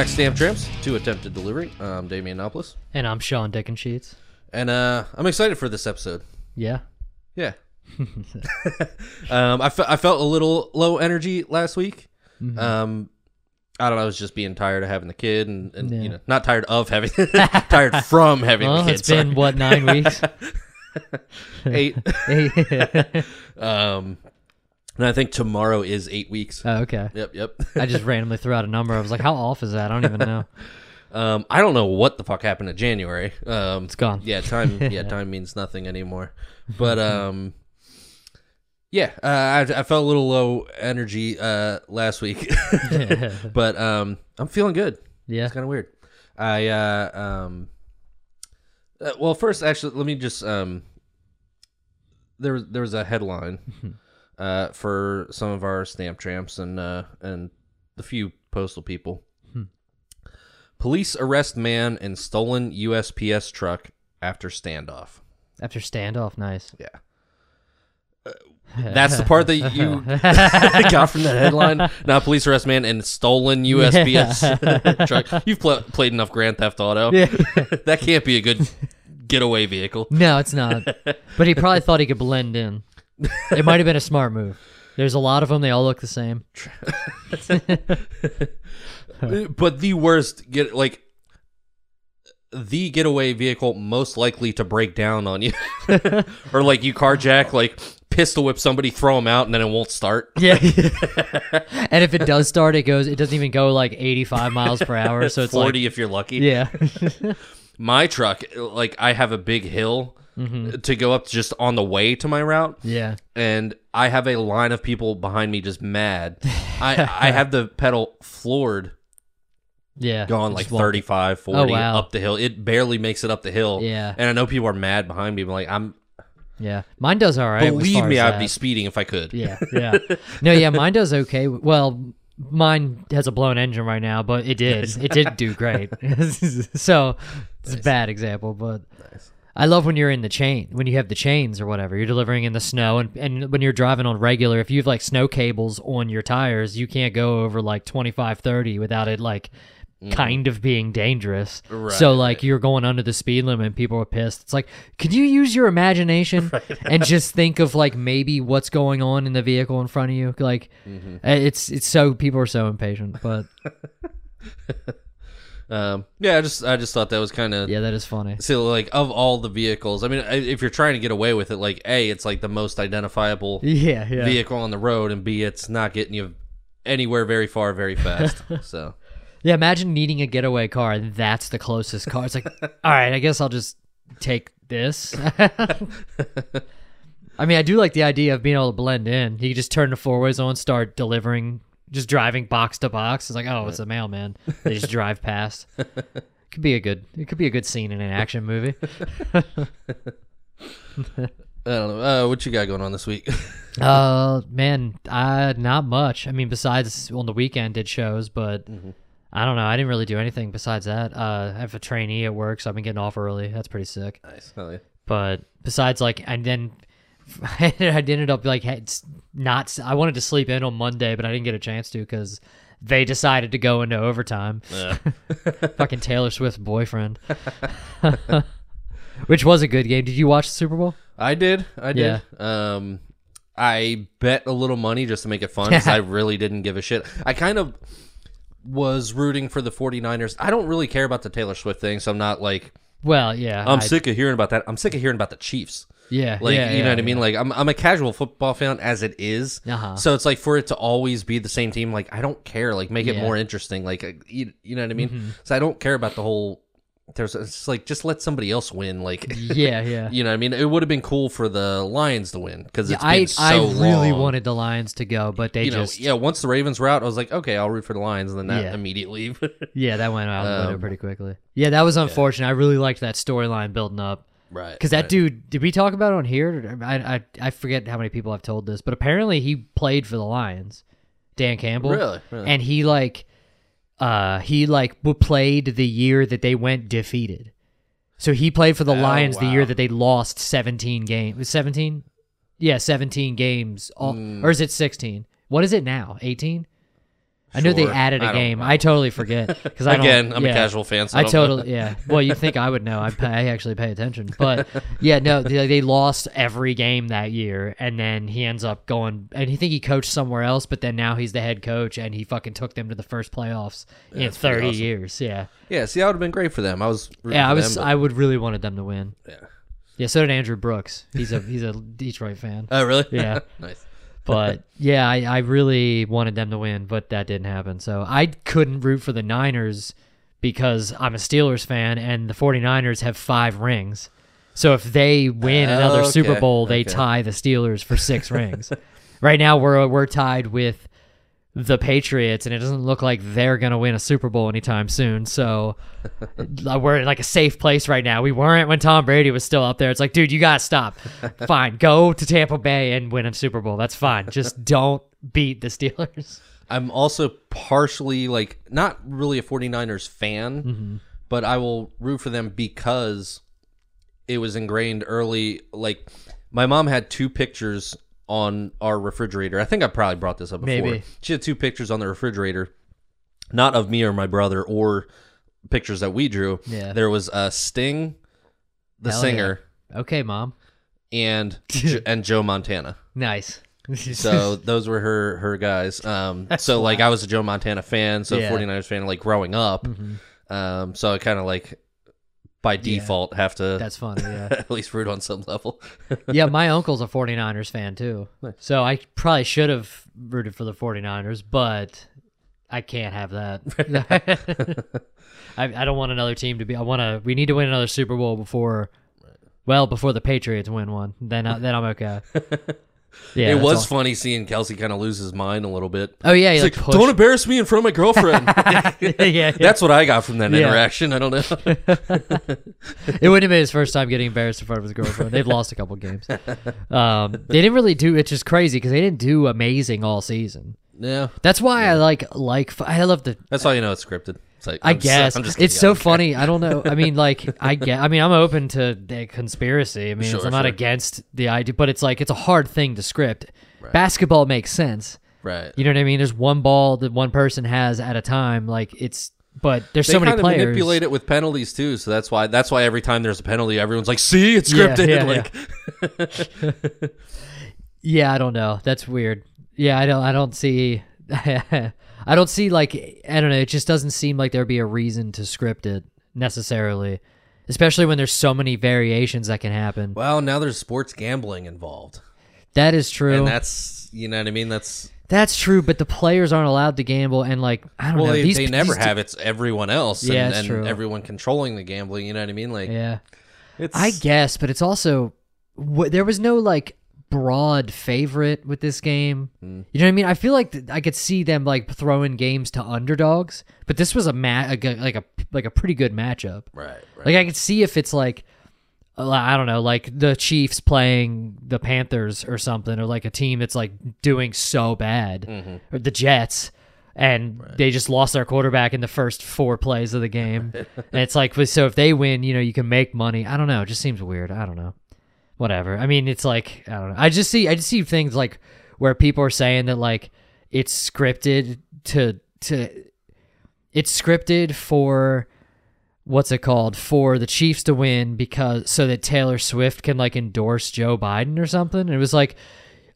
Back, Stamp Tramps, to Attempted Delivery. I'm Damian Nopoulos, And I'm Shawn Dickensheets. and uh, I'm excited for this episode. Yeah. Yeah. um, I, fe- I felt a little low energy last week. Mm-hmm. Um, I don't know. I was just being tired of having the kid, and, and Yeah. you know, not tired of having, tired from having Well, the kid. it's been what nine weeks. eight. oh, Um, and I think tomorrow is eight weeks. Oh, okay. Yep, yep. I just randomly threw out a number. I was like, "How off is that?" I don't even know. Um, I don't know what the fuck happened in January. Um, It's gone. Yeah, time. yeah, time means nothing anymore. But um, yeah, uh, I, I felt a little low energy uh last week, but um, I'm feeling good. yeah. It's kind of weird. I uh um. uh, well, first, actually, let me just um. There was there was a headline, uh, for some of our stamp tramps and uh and the few postal people. Police arrest man in stolen USPS truck after standoff. After standoff, nice. Yeah. Uh, That's the part that you got from that headline. Now, police arrest man in stolen USPS truck. You've pl- played enough Grand Theft Auto. Yeah. that can't be a good getaway vehicle. No, it's not. But he probably thought he could blend in. It might have been a smart move. There's a lot of them. They all look the same. But the worst get like the getaway vehicle most likely to break down on you, or like you carjack, like pistol whip somebody, throw them out, and then it won't start. Yeah. and if it does start, it goes. It doesn't even go like 85 miles per hour. So it's Forty like, if you're lucky. yeah. my truck like i have a big hill Mm-hmm. to go up just on the way to my route yeah. and i have a line of people behind me just mad i i have the pedal floored Yeah. going Just like walk- 35 40 wow. up the hill it barely makes it up the hill Yeah. and i know people are mad behind me but like i'm Yeah. Mine does all right. believe me i'd be speeding if i could Yeah, yeah. No, yeah, mine does okay. Well, mine has a blown engine right now, but it did. It did do great. so it's a bad example, but I love when you're in the chain, when you have the chains or whatever. You're delivering in the snow, and, and when you're driving on regular, if you have like snow cables on your tires, you can't go over like 25, 30 without it like kind of being dangerous. Right, so like you're going under the speed limit and people are pissed. It's like, could you use your imagination and just think of like maybe what's going on in the vehicle in front of you? Like uh, it's it's so people are so impatient, but um yeah i just i just thought that was kind of yeah, that is funny. So, like, of all the vehicles, I mean, I- if you're trying to get away with it, like, A, it's like the most identifiable Yeah, yeah. vehicle on the road, and B, it's not getting you anywhere very far very fast. so, Yeah, imagine needing a getaway car and that's the closest car. It's like, all right, I guess I'll just take this. I mean, I do like the idea of being able to blend in. You can just turn the four ways on, start delivering, just driving box to box. It's like, oh, it's a mailman. They just drive past. Could be a good. It could be a good scene in an action movie. I don't know. Uh, what you got going on this week? Uh, man, uh, not much. I mean, besides on the weekend did shows, but I don't know. I didn't really do anything besides that. Uh, I have a trainee at work, so I've been getting off early. That's pretty sick. nice. Hell yeah. But besides, like, and then I ended up like not. I wanted to sleep in on Monday, but I didn't get a chance to because they decided to go into overtime. Uh, Fucking Taylor Swift's boyfriend, which was a good game. Did you watch the Super Bowl? I did. I did. Um, I bet a little money just to make it fun 'cause I really didn't give a shit. I kind of was rooting for the 49ers. I don't really care about the Taylor Swift thing, so I'm not like, Well, yeah, I'm I- sick of hearing about that. I'm sick of hearing about the Chiefs. Yeah, Like yeah, you know yeah, what I mean? Like I'm I'm a casual football fan as it is. Uh-huh. So it's like for it to always be the same team, like I don't care. Like make it. Mm-hmm. more interesting. Like uh, you, you know what I mean? So I don't care about the whole. There's it's like just let somebody else win. Like yeah, yeah. you know what I mean? It would have been cool for the Lions to win because it's I so I really long. wanted the Lions to go, but they You know, just yeah. Once the Ravens were out, I was like, okay, I'll root for the Lions, and then that immediately. yeah, that went out Um, pretty quickly. Yeah, that was unfortunate. I really liked that storyline building up right. because that right. dude. Did we talk about it on here? I, I I forget how many people I've told this, but apparently he played for the Lions, Dan Campbell. Really? Really? And he like, uh, he like played the year that they went defeated. So he played for the Oh, Lions the year that they lost 17 games. 17? Yeah, 17 games. All, Mm. Or is it 16? What is it now? 18? I know they Sure. added I a don't game. know. I totally forget because I don't, Again, I'm yeah. a casual fan, so I I don't know. totally yeah. Well, you think I would know? I, pay, I actually pay attention, but yeah, no, they, they lost every game that year, and then he ends up going, and he think he coached somewhere else, but then now he's the head coach, and he fucking took them to the first playoffs in pretty thirty awesome. years. Yeah, Yeah, see, that would have been great for them. I was rooting yeah. I for was, them, I would really wanted them to win. yeah. Yeah, so did Andrew Brooks. He's a he's a Detroit fan. Oh, really? Yeah. nice. But yeah, I, I really wanted them to win, but that didn't happen. So I couldn't root for the Niners because I'm a Steelers fan and the 49ers have five rings. So if they win another oh, Okay, Super Bowl, they okay. tie the Steelers for six rings. Right now we're we're tied with the Patriots and it doesn't look like they're going to win a Super Bowl anytime soon. So we're in like a safe place right now. We weren't when Tom Brady was still up there. It's like, dude, you got to stop. Fine. Go to Tampa Bay and win a Super Bowl. That's fine. Just don't beat the Steelers. I'm also partially like not really a 49ers fan, Mm-hmm. but I will root for them because it was ingrained early. Like my mom had two pictures on our refrigerator. I think I probably brought this up before. Maybe. She had two pictures on the refrigerator, not of me or my brother or pictures that we drew. Yeah. There was a Sting, the Hell singer, Okay, mom. and and Joe Montana. Nice. So those were her her guys. Um, so like I was a Joe Montana fan, so Yeah. 49ers fan like growing up. Um, so I kind of like by default have to That's funny. Yeah. at least root on some level. yeah, my uncle's a 49ers fan too. So I probably should have rooted for the 49ers, but I can't have that. I, I don't want another team to be. I want to. We need to win another Super Bowl before, well, before the Patriots win one. Then, I, then I'm okay. Yeah, it was funny seeing Kelce kind of lose his mind a little bit. Oh yeah, like, like, don't embarrass me in front of my girlfriend. yeah, yeah. That's what I got from that Yeah. interaction. I don't know. it wouldn't have been his first time getting embarrassed in front of his girlfriend. They've lost a couple games. Um, they didn't really do. It's just crazy because they didn't do amazing all season. yeah, That's why I like like I love the that's how you know it's scripted. It's like I I'm guess I'm just it's so care. funny. I don't know. I mean, like I get. I mean, I'm open to the conspiracy. I mean, Sure, I'm not against the idea, but it's like it's a hard thing to script. Basketball makes sense. Right. You know what I mean? There's one ball that one person has at a time. Like it's, but there's They so many kind of players. manipulate it with penalties too, so that's why that's why every time there's a penalty, everyone's like, "See, it's Yeah, scripted." yeah, like, Yeah, I don't know. That's weird. Yeah, I don't. I don't see. I don't see like I don't know. It just doesn't seem like there'd be a reason to script it necessarily, especially when there's so many variations that can happen. well, now there's sports gambling involved, That is true. and that's you know what I mean. That's That's true, but the players aren't allowed to gamble, and like I don't well, know. they, these they never these- have. It's everyone else, and, Yeah, it's and true. everyone controlling the gambling. You know what I mean? Like, Yeah, it's I guess, but it's also wh- there was no like broad favorite with this game. Hmm. You know what I mean? I feel like th- I could see them like throwing games to underdogs, but this was a ma- a g- like a like a pretty good matchup. right, right. Like I could see if it's like uh, I don't know, like the Chiefs playing the Panthers or something, or like a team that's like doing so bad, Mm-hmm. or the Jets, and they just lost their quarterback in the first four plays of the game. and it's like, so if they win, you know, you can make money. I don't know. It just seems weird. I don't know. Whatever. I mean, it's like I don't know. I just see I just see things like where people are saying that like it's scripted to to it's scripted for what's it called for the Chiefs to win because so that Taylor Swift can like endorse Joe Biden or something. And it was like,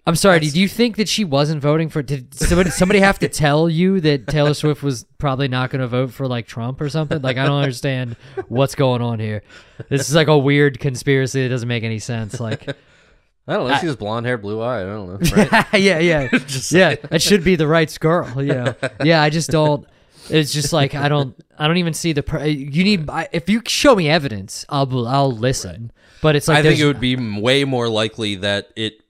I'm sorry, did you think that she wasn't voting for? Did somebody somebody have to tell you that Taylor Swift was probably not going to vote for like Trump or something? Like I don't understand what's going on here. This is like a weird conspiracy that doesn't make any sense. Like, I don't know. She has blonde hair, blue eye. I don't know. Right? yeah, yeah, yeah. That should be the right girl. Know, yeah. I just don't. It's just like I don't. I don't even see the. Pr- you need. I, if you show me evidence, I'll I'll listen. But it's like I think it would be way more likely that it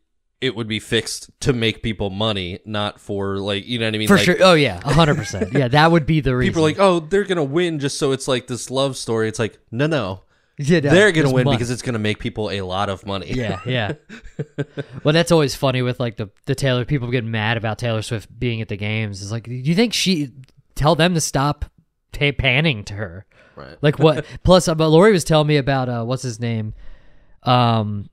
it would be fixed to make people money, not for like you know what I mean. for Like, sure. Oh yeah, hundred percent. Yeah, that would be the reason. People are like, oh, they're gonna win just so it's like this love story. It's like, no, no, Yeah, no, they're gonna win mon- because it's gonna make people a lot of money. yeah, yeah. well, that's always funny with like the the Taylor people get mad about Taylor Swift being at the games. It's like, do you think she tell them to stop pay, panning to her? Right. Like what? plus, uh, but Lori was telling me about uh, what's his name, um,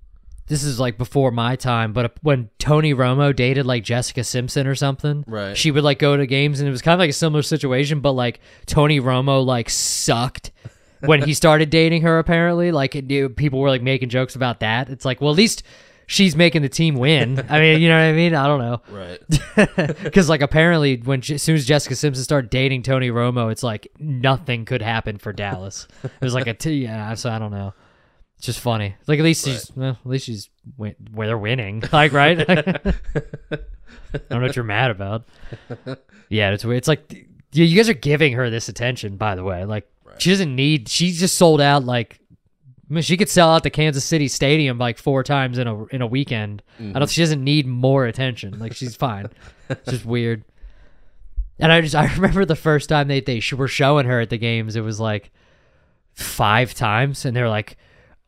this is like before my time, but uh, when Tony Romo dated like Jessica Simpson or something, Right. She would like go to games, and it was kind of like a similar situation, but like Tony Romo like sucked when he started dating her. Apparently, like it, it- people were like making jokes about that. It's like, well, at least she's making the team win. I mean, you know what I mean? I don't know. Right. Because like apparently, when as soon as Jessica Simpson started dating Tony Romo, it's like nothing could happen for Dallas. It was like a t- yeah. So I don't know. It's just funny. Like at least she's well, at least she's win- where they're winning. Like right. I don't know what you're mad about. Yeah, it's weird. It's like you guys are giving her this attention. By the way, like she doesn't need. She just sold out. Like I mean, she could sell out the Kansas City Stadium like four times in a in a weekend. I don't. Mm-hmm. She doesn't need more attention. Like she's fine. it's just weird. And I just I remember the first time they they were showing her at the games. It was like five times, and they're like,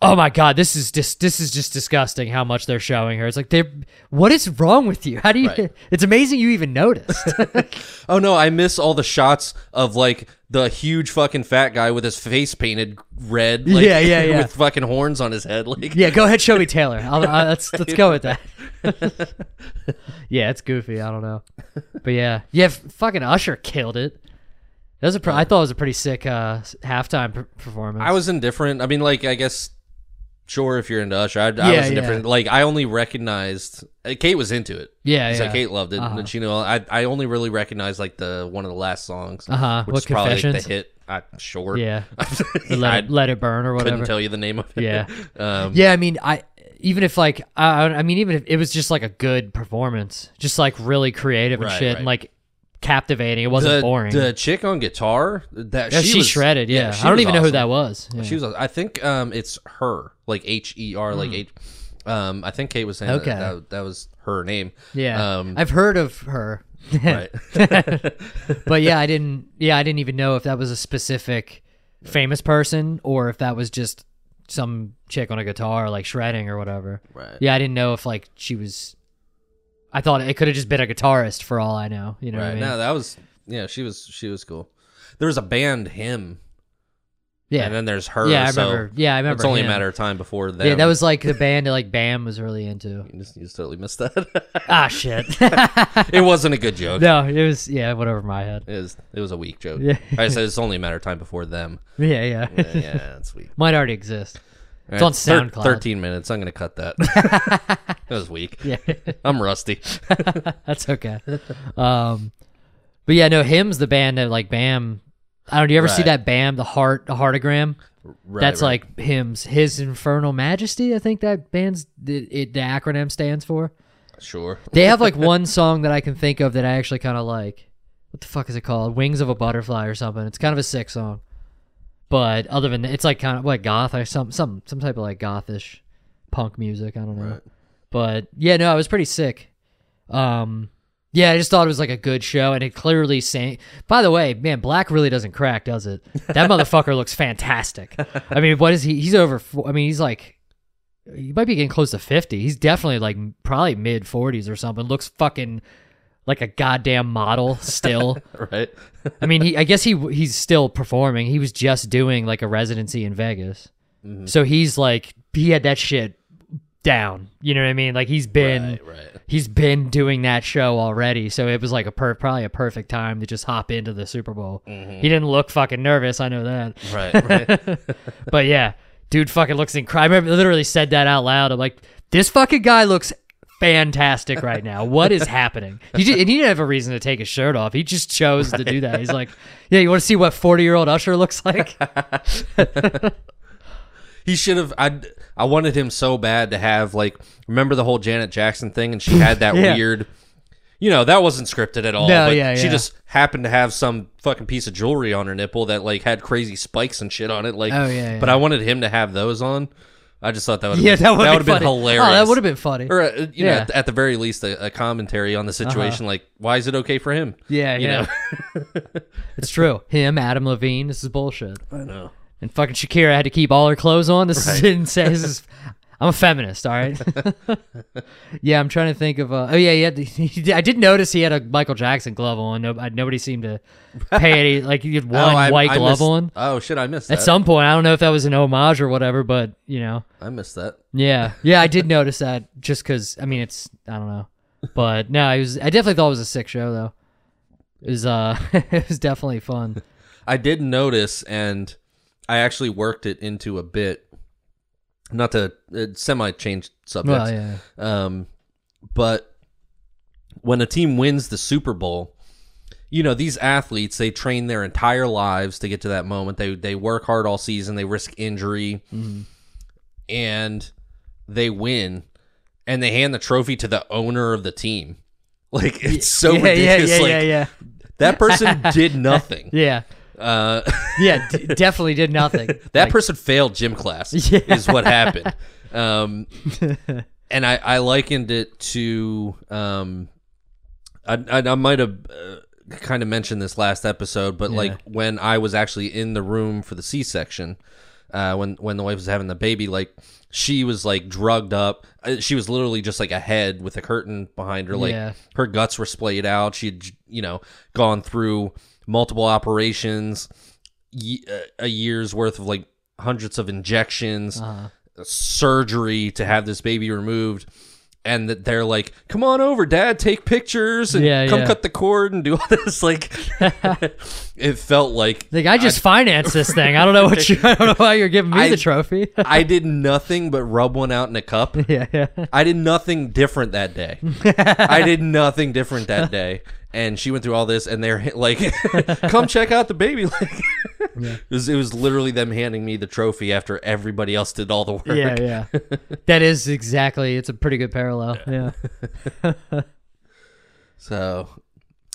"Oh my god, this is just this is just disgusting." How much they're showing her? It's like they, what is wrong with you? How do you? Right. It's amazing you even noticed. Oh no, I miss all the shots of like the huge fucking fat guy with his face painted red. Like, Yeah, yeah, yeah. With fucking horns on his head. Like, yeah, go ahead, show me Taylor. I'll, i let's let's go with that. yeah, it's goofy. I don't know, but yeah, yeah. Fucking Usher killed it. That was a. I thought it was a pretty sick uh, halftime per- performance. I was indifferent. I mean, like, I guess, sure, if you're into Usher, I, I Yeah, was yeah. Like, I only recognized Kate was into it. yeah, So yeah. Kate loved it, Uh-huh. and you know, I I only really recognized like the one of the last songs, Uh-huh. which What, is probably like, the hit. I, sure, Yeah, let it, let it burn or whatever. couldn't tell you the name of it. Yeah. um, Yeah, I mean, I even if like I, I mean, even if it was just like a good performance, just like really creative and Right, shit, right. and like captivating. It wasn't the, boring. The chick on guitar, that Yeah, she, she, was- shredded. Yeah, she I don't even know who that was. Yeah. She was. I think um, it's her, like H E R, like H. Um, I think Kate was saying Hmm. Okay. that, that that was her name. yeah, Um, I've heard of her. right. but yeah, I didn't. Yeah, I didn't even know if that was a specific famous person or if that was just some chick on a guitar like shredding or whatever. Right. Yeah, I didn't know if like she was. I thought it could have just been a guitarist for all I know. You know what I Right. mean? No, that was yeah. She was she was cool. There was a band, HIM, yeah, and then there's her. yeah, I so remember. Yeah, I remember. It's only him. a matter of time before them. Yeah, that was like the band that like Bam was really into. You just, you just totally missed that. Ah, shit. it wasn't a good joke. no, it was yeah, whatever in my head. It was it was a weak joke. Yeah. I said it's only a matter of time before them. Yeah, yeah. Yeah, yeah that's weak. Might already exist. It's on SoundCloud. Thirteen minutes. I'm gonna cut that. that was weak. Yeah, I'm rusty. that's okay. Um, but yeah, no, HIM's the band that like Bam. I don't. Do you ever see Right. that Bam, the heart, the heartagram? Right, That's right. like hymns. His Infernal Majesty. I think that band's the, it, the acronym stands for. sure. They have like one song that I can think of that I actually kind of like. What the fuck is it called? Wings of a Butterfly or something. It's kind of a sick song. But other than that, it's like kind of like goth or some some some type of like gothish punk music. I don't know. Right. But yeah, no, I was pretty sick. Um, yeah, I just thought it was like a good show, and it clearly sang. By the way, man, Black really doesn't crack, does it? That motherfucker looks fantastic. I mean, what is he? He's over. I mean, he's like, he might be getting close to fifty. He's definitely like probably mid forties or something. Looks fucking like a goddamn model still. Right. I mean, he. I guess he he's still performing. He was just doing like a residency in Vegas, Mm-hmm. so he's like he had that shit down. You know what I mean? Like he's been Right. Right. he's been doing that show already, so it was like a per probably a perfect time to just hop into the Super Bowl. He didn't look fucking nervous. I know that, Right. Right. but yeah, dude, fucking looks incredible. I remember literally said that out loud. I'm like, this fucking guy looks fantastic right now. What is happening? He just, and he didn't have a reason to take his shirt off. He just chose to do that. He's like, yeah, you want to see what 40 year old Usher looks like? He should have. I I wanted him so bad to have like remember the whole Janet Jackson thing, and she had that Yeah. weird. You know that wasn't scripted at all. No, but yeah, She yeah. just happened to have some fucking piece of jewelry on her nipple that like had crazy spikes and shit on it. Like, Oh, yeah, But yeah. I wanted him to have those on. I just thought that would. yeah, that would have have been, hilarious. Oh, that would have been funny. Or uh, you know, Yeah. Uh-huh. at, at the very least, a, a commentary on the situation. Like, why is it okay for him? Yeah, You yeah. it's true. Him, Adam Levine, this is bullshit. I know. And fucking Shakira had to keep all her clothes on. This is insane. This is, I'm a feminist, all right. yeah, I'm trying to think of. Uh, oh yeah. He, I did notice he had a Michael Jackson glove on. No, nobody seemed to pay any. Like he had one Oh, I- white I glove missed- on. Oh shit, I missed that. At some point, I don't know if that was an homage or whatever, but you know, I missed that. yeah, yeah, I did notice that just because. I mean, it's I don't know, but no, it was. I definitely thought it was a sick show though. It was uh, it was definitely fun. I did notice, and I actually worked it into a bit. Not to uh, semi change subjects, Well, yeah, um, but when a team wins the Super Bowl, you know these athletes they train their entire lives to get to that moment. They they work hard all season. They risk injury, and they win, and they hand the trophy to the owner of the team. Like it's so yeah, ridiculous. yeah, yeah, like yeah, yeah, that person did nothing. yeah, Uh, yeah. D- definitely did nothing. that Like, person failed gym class Yeah. is what happened um, and I, I likened it to um, I, I, I might have uh, kind of mentioned this last episode but like when i was actually in the room for the c-section uh, when when the wife was having the baby like she was like drugged up Uh, she was literally just like a head with a curtain behind her like Yeah. her guts were splayed out she'd you know gone through multiple operations uh, a year's worth of like hundreds of injections uh-huh. surgery to have this baby removed and that they're like come on over dad take pictures and Yeah, come yeah. cut the cord and do all this like it felt like Like I just financed this thing. I don't know what you. I don't know why you're giving me I- the trophy. i did nothing but rub one out in a cup yeah, yeah. i did nothing different that day i did nothing different that day and she went through all this and they're like come check out the baby like it, was, it was literally them handing me the trophy after everybody else did all the work Yeah, yeah. That is exactly. It's a pretty good parallel. Yeah. So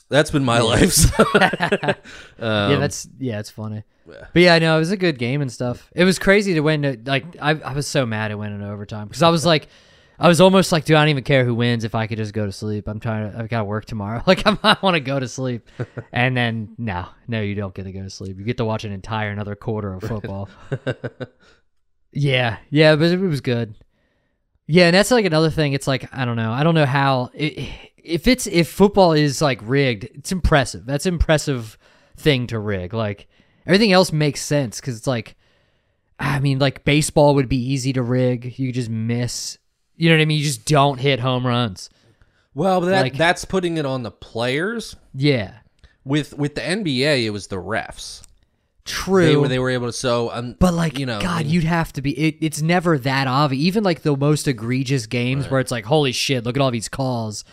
that's been my life. So. um, yeah, that's yeah, it's funny. But yeah, I know it was a good game and stuff. It was crazy to win. Like I, I was so mad it went in overtime because I was like, I was almost like, dude, I don't even care who wins if I could just go to sleep. I'm trying to. I've got to work tomorrow. Like I'm, I want to go to sleep. and then no, no, you don't get to go to sleep. You get to watch an entire another quarter of football. yeah, yeah, but it was good. Yeah, and that's like another thing. It's like I don't know. I don't know how i if it's if football is like rigged. It's impressive. That's impressive thing to rig. Like everything else makes sense because it's like, I mean, like baseball would be easy to rig. You just miss. You know what I mean? You just don't hit home runs. well, that, like- that's putting it on the players. Yeah, With with the NBA, it was the refs. true. They were they were able to so um, But like, you know, God, when- you'd have to be. It, it's never that obvious. Even like the most egregious games where it's like, holy shit, look at all these calls.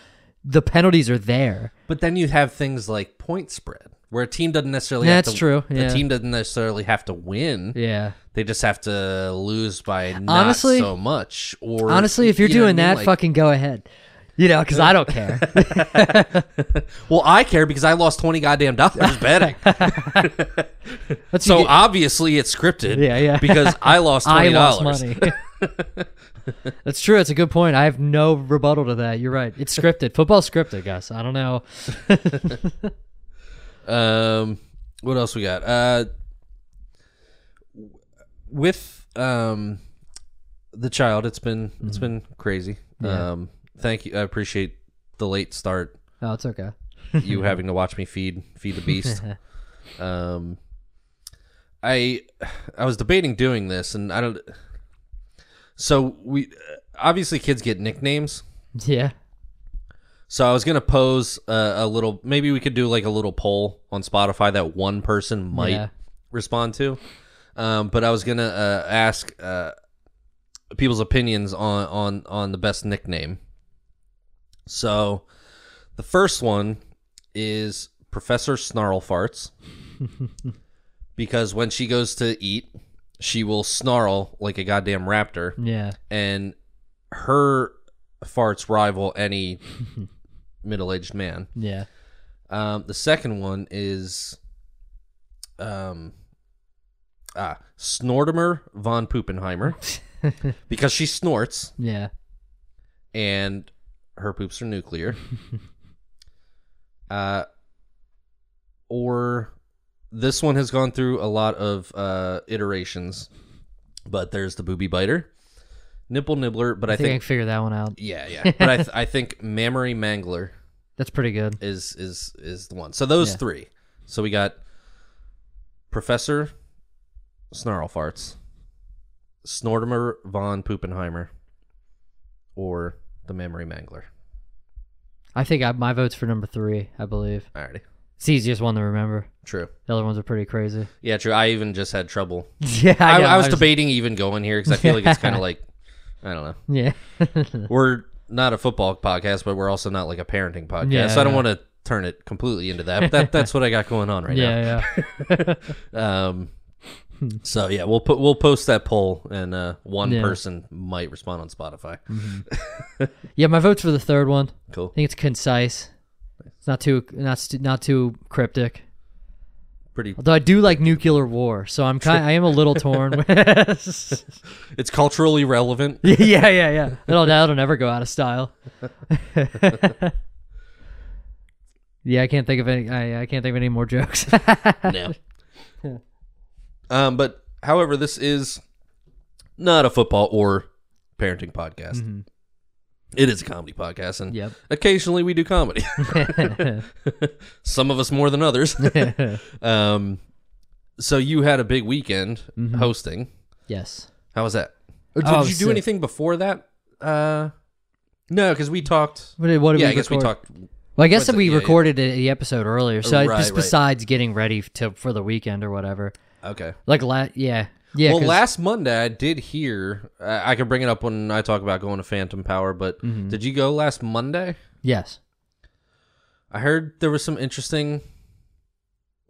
The penalties are there. But then you have things like point spread, where a team doesn't necessarily. Yeah, have that's to, true, The team doesn't necessarily have to win. Yeah. They just have to lose by not Honestly- so much. Or Honestly, if you're you know what I doing mean? that, Like- fucking go ahead. You know, because I don't care. well, I care because I lost twenty goddamn dollars betting. So get- obviously it's scripted. Yeah, yeah. Because I lost twenty dollars. money. That's true. It's a good point. I have no rebuttal to that. You're right. It's scripted. Football's scripted, guys. I don't know. Um, what else we got? Uh, with um, the child, it's been it's been crazy. Mm-hmm. Yeah. Um, thank you. I appreciate the late start. Oh, it's okay. You having to watch me feed feed the beast. Um, I I was debating doing this, and I don't. So we obviously kids get nicknames. Yeah. So I was gonna pose a, a little. Maybe we could do like a little poll on Spotify that one person might Yeah. respond to. Um, but I was gonna uh, ask uh, people's opinions on on on the best nickname. So the first one is Professor Snarl Farts because when she goes to eat, she will snarl like a goddamn raptor Yeah. and her farts rival any middle-aged man. Yeah. Um, the second one is um, ah, Snortimer von Poopenheimer because she snorts Yeah. and her poops are nuclear. uh, or this one has gone through a lot of uh, iterations, but there's the booby biter, Nipple Nibbler, but I, I think I can figure that one out. yeah, yeah. But I, th- I think Mammary Mangler That's pretty good. is is is the one. So those Yeah. three. So we got Professor Snarl Farts, Snortimer von Poopenheimer, or the Memory Mangler. I think I, my vote's for number three. I believe Alrighty, it's the easiest one to remember. true. The other ones are pretty crazy. Yeah, true. I even just had trouble. yeah, I, know, I was debating even going here because I feel like it's kind of like I don't know. Yeah, We're not a football podcast, but we're also not like a parenting podcast. Yeah, so I don't yeah. want to turn it completely into that. But that that's what I got going on right yeah, yeah. now. Um, so yeah, we'll put we'll post that poll, and uh, one Yeah. person might respond on Spotify. yeah, my vote's for the third one. Cool. I think it's concise. It's not too not st- not too cryptic. Pretty. Although I do like nuclear war, so I'm kind I am a little torn. It's culturally relevant. yeah, yeah, yeah. That'll that'll never go out of style. yeah, I can't think of any. I, I can't think of any more jokes. no. Um, but however, this is not a football or parenting podcast. It is a comedy podcast, and yep. occasionally we do comedy. Some of us more than others. um, so you had a big weekend hosting. yes. How was that? Or did Oh, you do sick. anything before that? Uh, no, because we talked. What did, what did yeah, we I guess we talked. Well, I guess that we Yeah, yeah. recorded a the episode earlier. So I- Right, just right. besides getting ready to for the weekend or whatever, Okay. like last, yeah, yeah. well, 'cause- last Monday I did hear. Uh, I can bring it up when I talk about going to Phantom Power. But Mm-hmm. did you go last Monday? yes, I heard there was some interesting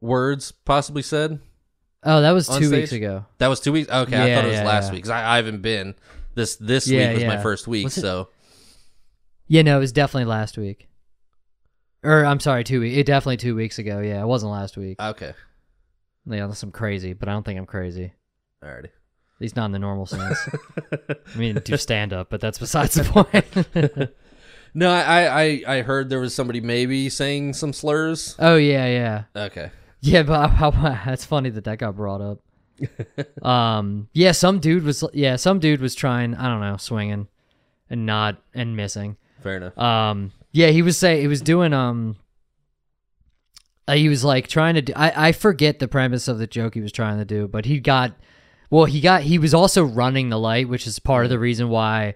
words possibly said. oh, that was On two weeks stage? ago. That was two weeks. Okay, I Yeah, thought it was yeah, last yeah. week because I, I haven't been. This this Yeah, week was my yeah. first week. Was it- So Yeah, no, it was definitely last week. Or I'm sorry, two weeks. It definitely two weeks ago. Yeah, it wasn't last week. okay, Yeah, that's some crazy, but I don't think I'm crazy. alrighty. At least not in the normal sense. I mean, do stand up, but that's besides the point. No, I, I I heard there was somebody maybe saying some slurs. oh yeah, yeah, Okay, yeah. But how, that's funny that that got brought up. um, yeah, some dude was yeah, some dude was trying. I don't know, swinging and not and missing. fair enough. Um, yeah, he was say he was doing um. Uh, he was like trying to do. I I forget the premise of the joke he was trying to do, but he got. Well, he got. He was also running the light, which is part of the reason why,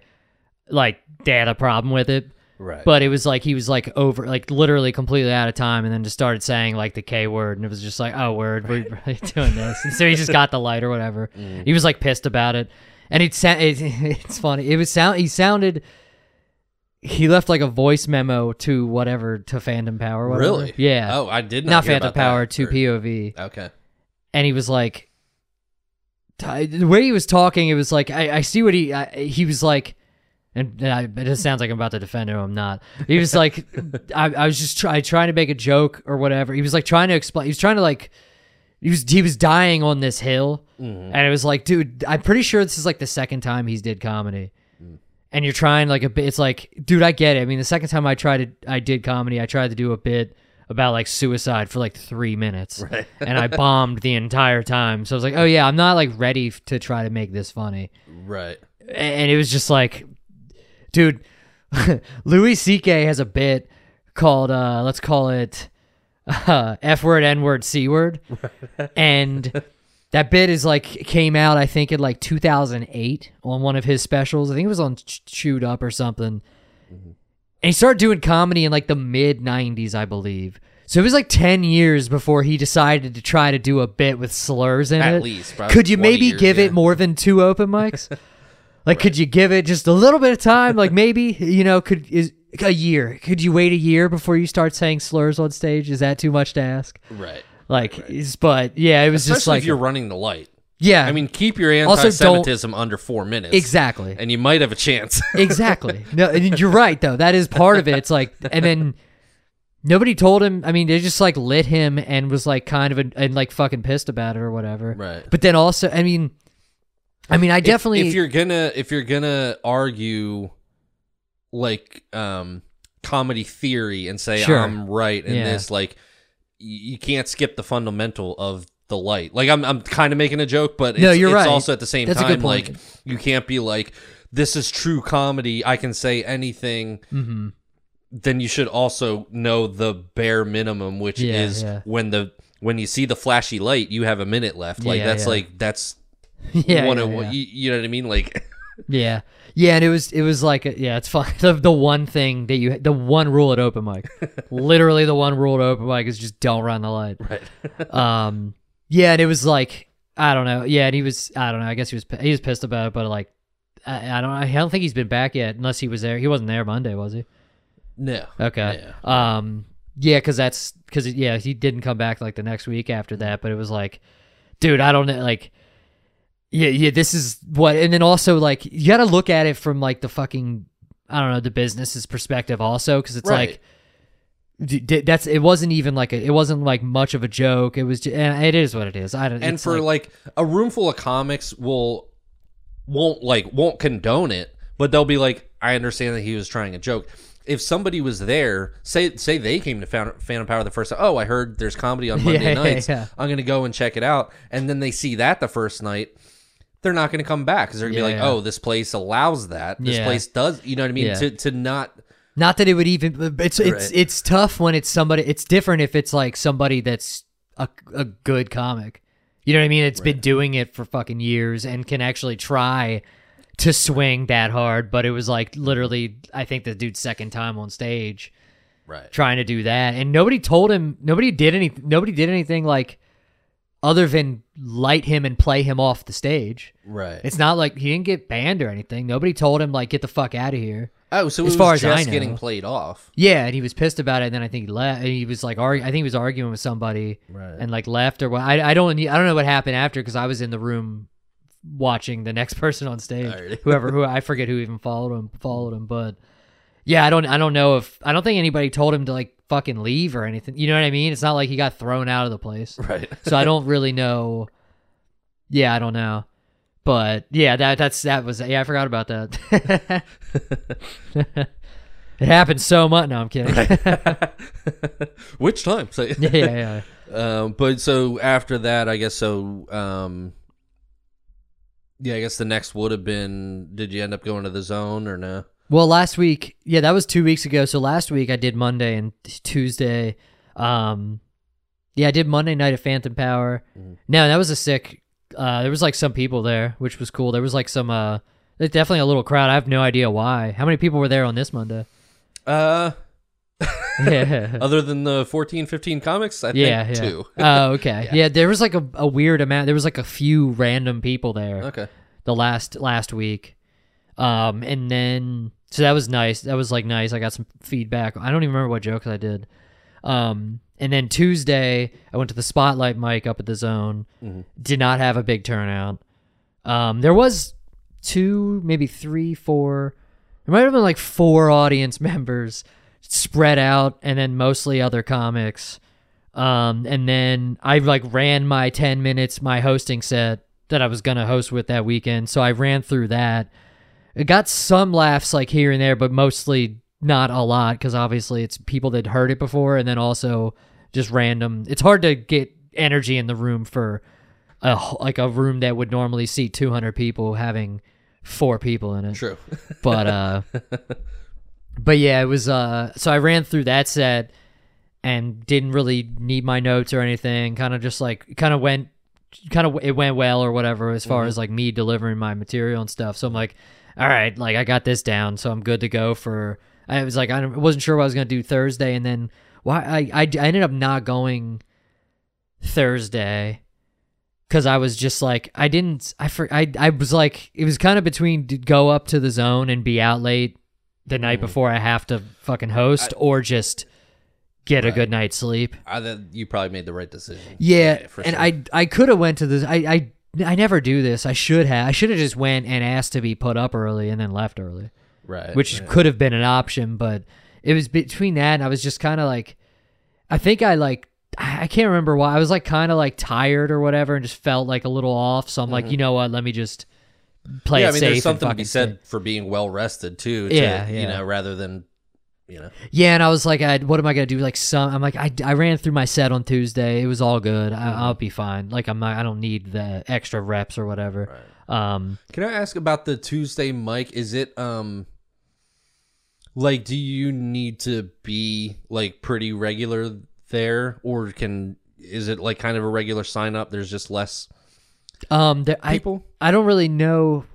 like, they had a problem with it. Right. But it was like he was like over, like literally completely out of time, and then just started saying like the K word, and it was just like, oh, word, we're really doing this. And so he just got the light or whatever. He was like pissed about it, and it, sa- it it's funny. It was sound. He sounded. He left like a voice memo to whatever to Phantom Power. Whatever. really? Yeah. Oh, I did not. not Phantom. Power to Or- POV, Okay. and he was like, the way he was talking, it was like I, I see what he I, he was like. And I, it just sounds like I'm about to defend him. I'm not. He was like, I, I was just try, trying to make a joke or whatever. He was like trying to explain. He was trying to like, he was he was dying on this hill, mm-hmm. and it was like, dude, I'm pretty sure this is like the second time he's did comedy, and you're trying like a bit. It's like, dude, I get it. I mean, the second time I tried to, I did comedy. I tried to do a bit about like suicide for like three minutes, and I bombed the entire time. So I was like, oh yeah, I'm not like ready to try to make this funny Right. and it was just like, dude, Louis C.K. has a bit called uh, let's call it uh, F word, N word, C word, and that bit is like came out I think in like 2008 on one of his specials. I think it was on Ch- Chewed Up or something. Mm-hmm. And he started doing comedy in like the mid 90s, I believe. So it was like 10 years before he decided to try to do a bit with slurs in At it. least, Could you maybe years, give yeah. it more than two open mics? like, could you give it just a little bit of time? Like, maybe you know, could is a year? Could you wait a year before you start saying slurs on stage? Is that too much to ask? Right. Like, is but yeah, it was just like if you're running the light. yeah. I mean, keep your anti-Semitism under four minutes. exactly, And you might have a chance. exactly. No, and you're right though. That is part of it. It's like, and then nobody told him. I mean, they just like lit him and was like kind of a, and like fucking pissed about it or whatever. right. But then also, I mean, I mean, I definitely if, you're gonna if you're gonna argue like um comedy theory and say Sure. I'm right in Yeah. this, like you can't skip the fundamental of the light. Like I'm I'm kind of making a joke, but it's, No, you're it's right. also at the same That's time like you can't be like this is true comedy. I can say anything. Mm-hmm. Then you should also know the bare minimum, which Yeah, is yeah. when the when you see the flashy light, you have a minute left. Like Yeah, that's like that's yeah, one of what you, you know what I mean. Like Yeah, yeah, and it was it was like a, yeah, it's fine. The, the one thing that you the one rule at open mic, literally the one rule at open mic is just don't run the light. right. Um, yeah, and it was like I don't know. Yeah, and he was I don't know. I guess he was he was pissed about it, but like I, I don't I don't think he's been back yet unless he was there. He wasn't there Monday, was he? no. Okay. Yeah. Um. Yeah, because that's because yeah he didn't come back like the next week after that, but it was like, dude, I don't know, like. Yeah, yeah, this is what, and then also like you got to look at it from like the fucking, I don't know, the business's perspective also, because it's Right. like, d- d- that's it wasn't even like a, it wasn't like much of a joke. It was, just, and eh, it is what it is. I don't, and for like, like, a room full of comics will won't like won't condone it but they'll be like i understand that he was trying a joke if somebody was there say say they came to phantom power the first time oh i heard there's comedy on monday Yeah, yeah, nights yeah. i'm gonna go and check it out and then they see that the first night they're not gonna come back because they're gonna be like oh this place allows that this Yeah. place does you know what i mean Yeah. to, to not Not that it would even. It's it's Right. it's tough when it's somebody. It's different if it's like somebody that's a a good comic. You know what I mean? It's been doing it for fucking years and can actually try to swing that hard. But it was like literally, I think the dude's second time on stage right trying to do that, and nobody told him. Nobody did any. Nobody did anything like other than light him and play him off the stage. right It's not like he didn't get banned or anything. Nobody told him like get the fuck out of here. oh so as it far was as I just know. getting played off Yeah, and he was pissed about it. And then I think he left. He was like, argu- I think he was arguing with somebody Right. and like left or what. I, I don't, I don't know what happened after because I was in the room watching the next person on stage. Whoever, who I forget who even followed him, followed him. But yeah, I don't, I don't know if I don't think anybody told him to like fucking leave or anything. You know what I mean? It's not like he got thrown out of the place. right So I don't really know. Yeah, I don't know. But yeah, that that's that was yeah. I forgot about that. it happened so much. No, I'm kidding. which time so yeah, yeah, yeah. Um, but so after that, I guess so. Um, yeah, I guess the next would have been. Did you end up going to the zone or no? Well, last week, yeah, that was two weeks ago. So last week I did Monday and Tuesday. Um, yeah, I did Monday night at Phantom Power. No, that was a sick. Uh, there was like some people there, which was cool. There was like some. Uh, there's definitely a little crowd. I have no idea why. How many people were there on this Monday? Uh, Yeah. other than the 14, 15 comics, I yeah, think yeah. two. Oh, okay. Yeah. Yeah. there was like a, a weird amount. There was like a few random people there Okay. the last last week. Um, and then so that was nice. That was like nice. I got some feedback. I don't even remember what jokes I did. Um, and then Tuesday I went to the Spotlight mic up at the Zone. Mhm. Did not have a big turnout. Um, there was two, maybe three, four. There might have been like four audience members spread out, and then mostly other comics. Um, and then I like ran my 10 minutes, my hosting set that I was going to host with that weekend. So I ran through that. It got some laughs like here and there, but mostly not a lot because obviously it's people that heard it before and then also just random. It's hard to get energy in the room for a like a room that would normally seat 200 people having four people in it True. but uh but yeah it was uh so i ran through that set and didn't really need my notes or anything kind of just like kind of went kind of it went well or whatever as far as like me delivering my material and stuff so i'm like all right like i got this down so i'm good to go for i was like i wasn't sure what i was going to do thursday and then why I, I i ended up not going thursday because I was just like I didn't I for I I was like it was kind of between go up to the zone and be out late the night mm. before I have to fucking host or just get a good night's sleep. I, you probably made the right decision. Yeah, for and sure. I I could have went to this I I I never do this. I should have. I should have just went and asked to be put up early and then left early, right, which right. could have been an option, but it was between that and I was just kind of like I think I like I can't remember why. I was like kind of like tired or whatever and just felt like a little off. So I'm like, you know what? Let me just play Mm-hmm. yeah, I mean, there's something to be said stay- for being well rested too. To, Yeah, you know, rather than you know, Yeah, and I was like, I, what am I gonna do? Like some, I'm like, I, I ran through my set on Tuesday. It was all good. I, Mm-hmm. I'll be fine. Like I'm not, I don't need the extra reps or whatever. Um, Can I ask about the Tuesday mic? Is it um like do you need to be like pretty regular there or can is it like kind of a regular sign up? There's just less um, there, I people? I don't really know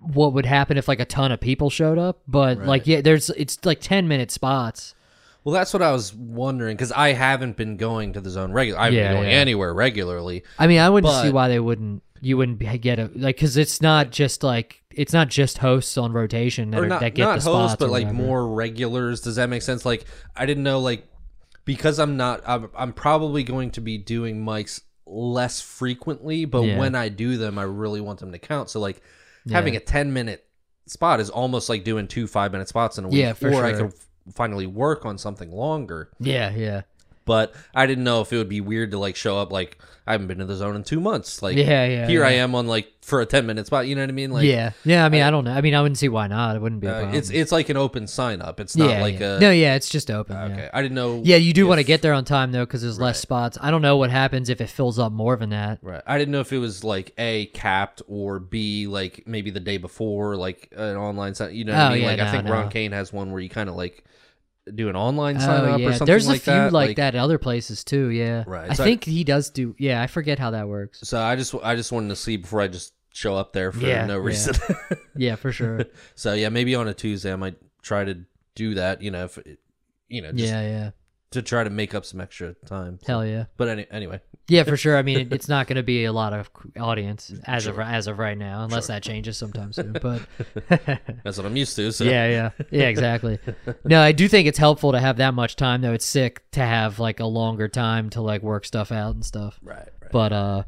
what would happen if like a ton of people showed up, but Right. like yeah, there's it's like ten minute spots. well, that's what I was wondering because I haven't been going to the zone regular. I haven't Yeah, been going yeah. anywhere regularly. I mean, I wouldn't see why they wouldn't. You wouldn't get a like because it's not just like it's not just hosts on rotation that, or are, that get not the hosts, spots, but like whatever. more regulars. Does that make sense? Like I didn't know like because I'm not. I'm, I'm probably going to be doing mics less frequently, but Yeah. when I do them, I really want them to count. So like having a 10 minute spot is almost like doing two five minute spots in a week. Yeah, for or I sure. could finally work on something longer. Yeah, yeah, But I didn't know if it would be weird to like show up like I haven't been to the zone in two months. Like Yeah, yeah, here I am on like for a ten minute spot. You know what I mean? Like yeah, yeah. I mean, I, don't know. I mean, I wouldn't see why not. It wouldn't be a uh, it's it's like an open sign up. It's not yeah, like yeah. a no, yeah. It's just open. okay. Yeah. I didn't know. Yeah, you do if- want to get there on time though, because there's less spots. I don't know what happens if it fills up more than that. Right. I didn't know if it was like a capped or b like maybe the day before like an online sign. You know what Oh, I mean? yeah, like I think no. Ron Kane has one where you kind of like do an online sign Oh up or yeah, something there's like a few that. like, that at other places too. Yeah, Right, I so I- think he does do. Yeah, I forget how that works. So I just I just wanted to see before I just show up there for Yeah, no reason. Yeah, for sure. so yeah, maybe on a Tuesday I might try to do that. You know, if it, you know, just yeah, yeah. to try to make up some extra time. Hell yeah. But any, anyway, Yeah, for sure. I mean, it, it's not going to be a lot of audience as of as of right now, unless that changes sometime soon. But that's what I'm used to. So yeah, yeah, yeah, exactly. No, I do think it's helpful to have that much time. Though it's sick to have like a longer time to like work stuff out and stuff. right, right. But uh,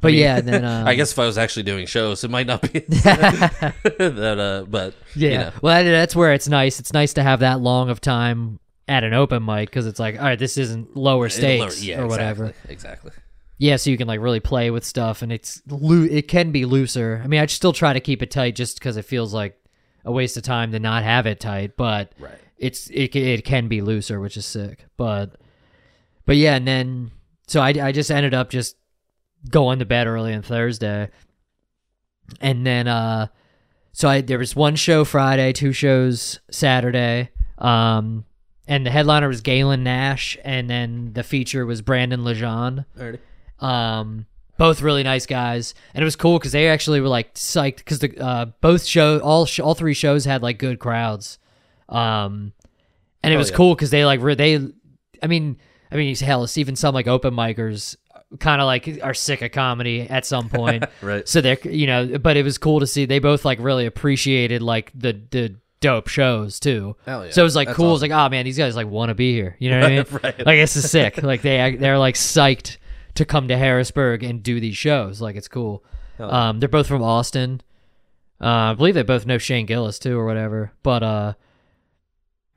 but yeah, then uh, I guess if I was actually doing shows, it might not be that. Uh, but yeah. you know, Well, that's where it's nice. It's nice to have that long of time at an open mic because it's like, all right, this isn't lower stakes yeah, or whatever. Exactly, exactly. Yeah, so you can like really play with stuff, and it's loo- it can be looser. I mean, I still try to keep it tight just because it feels like a waste of time to not have it tight, but Right. it's it it can be looser, which is sick. But but yeah, and then so I I just ended up just going to bed early on Thursday, and then uh, so I there was one show Friday, two shows Saturday, um, and the headliner was Galen Nash, and then the feature was Brandon Lejeune. Alrighty. Um, both really nice guys, and it was cool because they actually were like psyched because the uh, both show all sh- all three shows had like good crowds, um, and it Oh, was yeah. cool because they like re- they, I mean, I mean, hell, it's even some like open micers kind of like are sick of comedy at some point, Right. So they're you know, but it was cool to see they both like really appreciated like the the dope shows too. Yeah. So it was like That's cool. It was awesome. like, oh man, these guys like want to be here. You know what I mean? Right. Like this is sick. Like they they're like psyched to come to Harrisburg and do these shows. Like it's cool. Hell. Um, they're both from Austin. Uh, I believe they both know Shane Gillis too, or whatever. But uh,